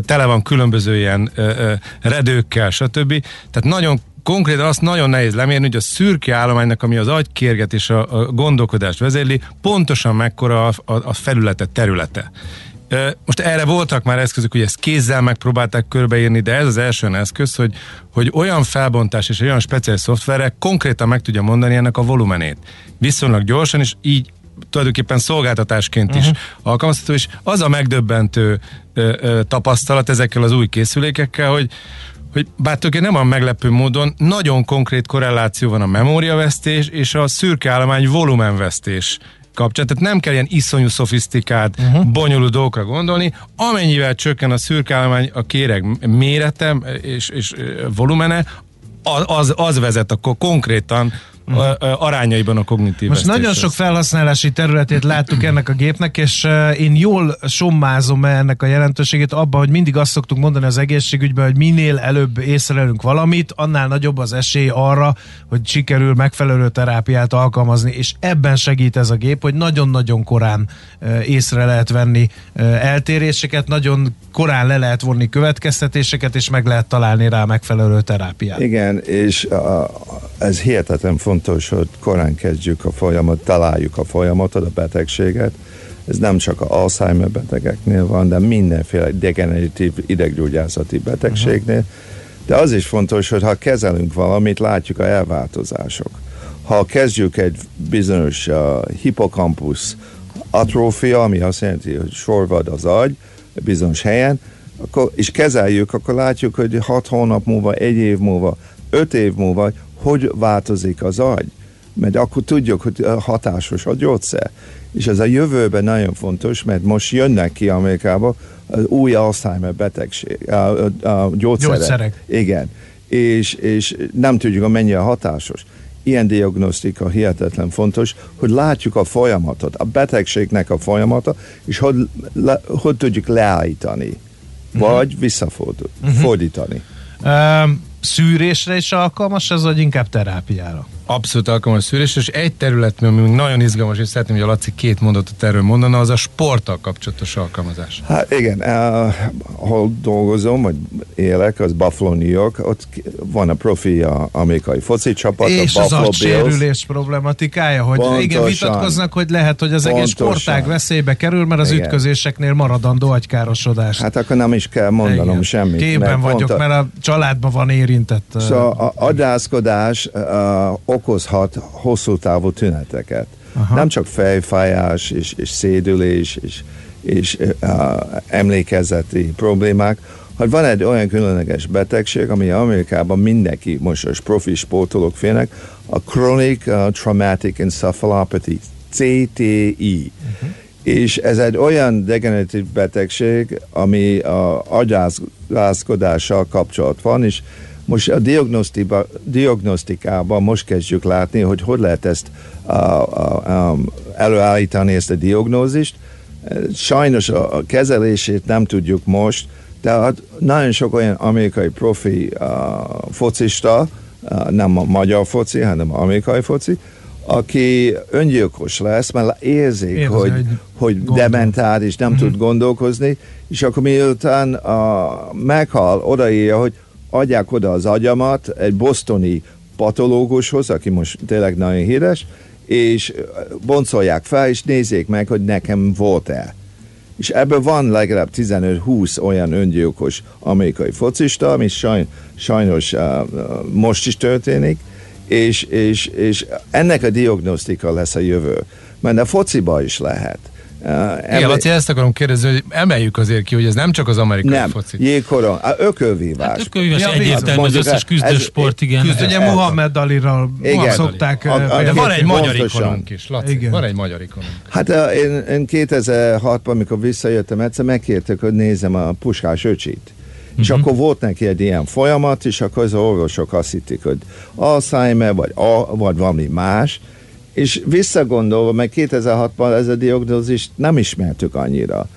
tele van különböző ilyen redőkkel, stb. Tehát nagyon konkrétan azt nagyon nehéz lemérni, hogy a szürke állománynak, ami az agykérget és a, gondolkodást vezérli, pontosan mekkora a, a, a felülete, területe. Most erre voltak már eszközök, hogy ezt kézzel megpróbálták körbeírni, de ez az első eszköz, hogy, hogy olyan felbontás és olyan speciális szoftverek konkrétan meg tudja mondani ennek a volumenét. Viszonylag gyorsan, és így tulajdonképpen szolgáltatásként uh-huh. is mhm. alkalmazható, és az a megdöbbentő ö, ö, tapasztalat ezekkel az új készülékekkel, hogy hogy bár nem a meglepő módon nagyon konkrét korreláció van a memóriavesztés és a szürke állomány volumenvesztés kapcsán, tehát nem kell ilyen iszonyú szofisztikált, uh-huh. bonyolult dolgokra gondolni, amennyivel csökken a szürkállomány, a kéreg mérete és, és volumene, az, az vezet akkor konkrétan arányaiban a kognitív Most nagyon sok felhasználási területét láttuk ennek a gépnek, és én jól sommázom ennek a jelentőségét abban, hogy mindig azt szoktuk mondani az egészségügyben, hogy minél előbb észrelünk valamit, annál nagyobb az esély arra, hogy sikerül megfelelő terápiát alkalmazni, és ebben segít ez a gép, hogy nagyon-nagyon korán észre lehet venni eltéréseket, nagyon korán le lehet vonni következtetéseket, és meg lehet találni rá megfelelő terápiát. Igen, és a, ez hihetetlen fontos, hogy korán kezdjük a folyamat, találjuk a folyamatot, a betegséget. Ez nem csak a Alzheimer betegeknél van, de mindenféle degeneratív ideggyógyászati betegségnél. De az is fontos, hogy ha kezelünk valamit, látjuk a elváltozások. Ha kezdjük egy bizonyos uh, hipokampusz atrófia, ami azt jelenti, hogy sorvad az agy bizonyos helyen, akkor, és kezeljük, akkor látjuk, hogy hat hónap múlva, egy év múlva, öt év múlva, hogy változik az agy. Mert akkor tudjuk, hogy hatásos a gyógyszer. És ez a jövőben nagyon fontos, mert most jönnek ki Amerikába az új Alzheimer betegség, a, a, a gyógyszerek. gyógyszerek. Igen. És, és nem tudjuk, hogy mennyire hatásos. Ilyen diagnosztika hihetetlen fontos, hogy látjuk a folyamatot, a betegségnek a folyamata, és hogy, le, hogy tudjuk leállítani, uh-huh. vagy visszafordítani. Uh-huh. Um, szűrésre is alkalmas ez, vagy inkább terápiára? Abszolút alkalmas szűrés, és egy terület, ami nagyon izgalmas, és szeretném, hogy a Laci két mondatot erről mondana, az a sporttal kapcsolatos alkalmazás. Hát igen, uh, ahol dolgozom, vagy élek, az Buffalo, New York, ott van a profi a amerikai foci csapat, és a Buffalo az sérülés problematikája, hogy Pontosan. igen, vitatkoznak, hogy lehet, hogy az Pontosan. egész sportág veszélybe kerül, mert az igen. ütközéseknél maradandó agykárosodás. Hát akkor nem is kell mondanom igen. semmit. Képben mert vagyok, a... mert a családban van érintett. Szóval a agyászkodás uh, okozhat hosszú távú tüneteket. Aha. Nem csak fejfájás és, és szédülés és, és uh, emlékezeti problémák, hogy van egy olyan különleges betegség, ami Amerikában mindenki, most a profi sportolók félnek, a Chronic uh, Traumatic Encephalopathy, CTI. Uh-huh. És ez egy olyan degeneratív betegség, ami a agyászkodással kapcsolat van, és most a diagnosztikában most kezdjük látni, hogy hogy lehet ezt uh, uh, um, előállítani, ezt a diagnózist. Sajnos a kezelését nem tudjuk most, de hát nagyon sok olyan amerikai profi uh, focista, uh, nem a magyar foci, hanem amerikai foci, aki öngyilkos lesz, mert érzik, Érzi, hogy, hogy, hogy dementális, nem uh-huh. tud gondolkozni, és akkor miután uh, meghal, odaírja, hogy adják oda az agyamat egy bosztoni patológushoz, aki most tényleg nagyon híres, és boncolják fel, és nézzék meg, hogy nekem volt-e. És ebből van legalább 15-20 olyan öngyilkos amerikai focista, ami saj, sajnos uh, most is történik, és, és, és ennek a diagnosztika lesz a jövő. Mert a fociba is lehet. Uh, Igen, Laci, ezt akarom kérdezni, hogy emeljük azért ki, hogy ez nem csak az amerikai nem, foci. Jégkoron, a ökölvívás. Hát ökölvívás ja, egyértelmű az összes küzdősport, igen. Küzd, ugye Muhammed Aliral igen. szokták. A, a, de van egy magyar ikonunk is, Laci, igen. van egy magyar ikonunk. Hát én, én 2006-ban, amikor visszajöttem, egyszer megkértek, hogy nézem a puskás öcsit. És uh-huh. akkor volt neki egy ilyen folyamat, és akkor az orvosok azt hitték, hogy Alzheimer, vagy, a, vagy valami más, és visszagondolva, meg 2006-ban ez a diagnózist nem ismertük annyira,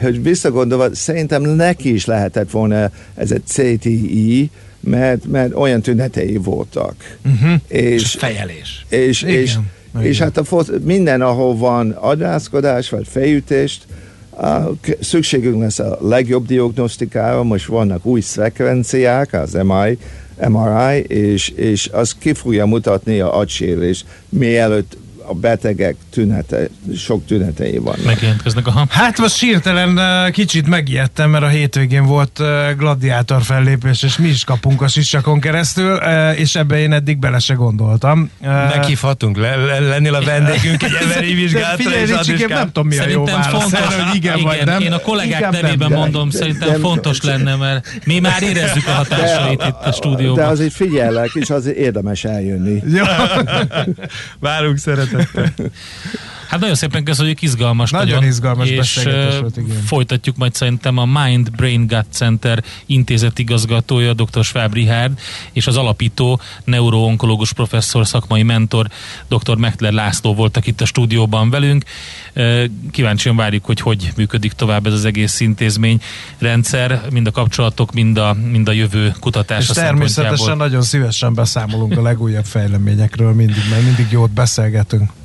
hogy visszagondolva, szerintem neki is lehetett volna ez egy CTI, mert, mert olyan tünetei voltak. Uh-huh. És, és fejelés. És, Igen. és, Igen. és hát a fot, minden, ahol van agyászkodás, vagy fejütést, a, szükségünk lesz a legjobb diagnosztikára, most vannak új szekvenciák, az MRI, MRI, és, és az ki fogja mutatni a agysérülést, mielőtt a betegek tünete, sok tünetei van. Megjelentkeznek, aha. Hát most sírtelen kicsit megijedtem, mert a hétvégén volt gladiátor fellépés, és mi is kapunk a sisakon keresztül, és ebbe én eddig bele se gondoltam. Meghívhatunk, le, le, lennél a vendégünk egy emberi vizsgálatra, és Ricsikém, nem tudom mi a jó válasz, fontos, hogy igen, igen vagy nem. Én a kollégák nevében mondom, de, szerintem de, fontos de, lenne, mert mi már érezzük a hatásait de, itt a stúdióban. De azért figyellek, és azért érdemes eljönni. Jó. [laughs] Várunk szeretettel. Exactly. [laughs] Hát nagyon szépen köszönjük, izgalmas nagyon. Nagyon izgalmas és volt, igen. folytatjuk majd szerintem a Mind Brain Gut Center intézet igazgatója, dr. Schwab Richard, és az alapító neuroonkológus professzor, szakmai mentor, dr. Mechtler László voltak itt a stúdióban velünk. Kíváncsian várjuk, hogy hogy működik tovább ez az egész intézmény rendszer, mind a kapcsolatok, mind a, mind a jövő kutatása És természetesen nagyon szívesen beszámolunk a legújabb fejleményekről, mindig, mert mindig jót beszélgetünk.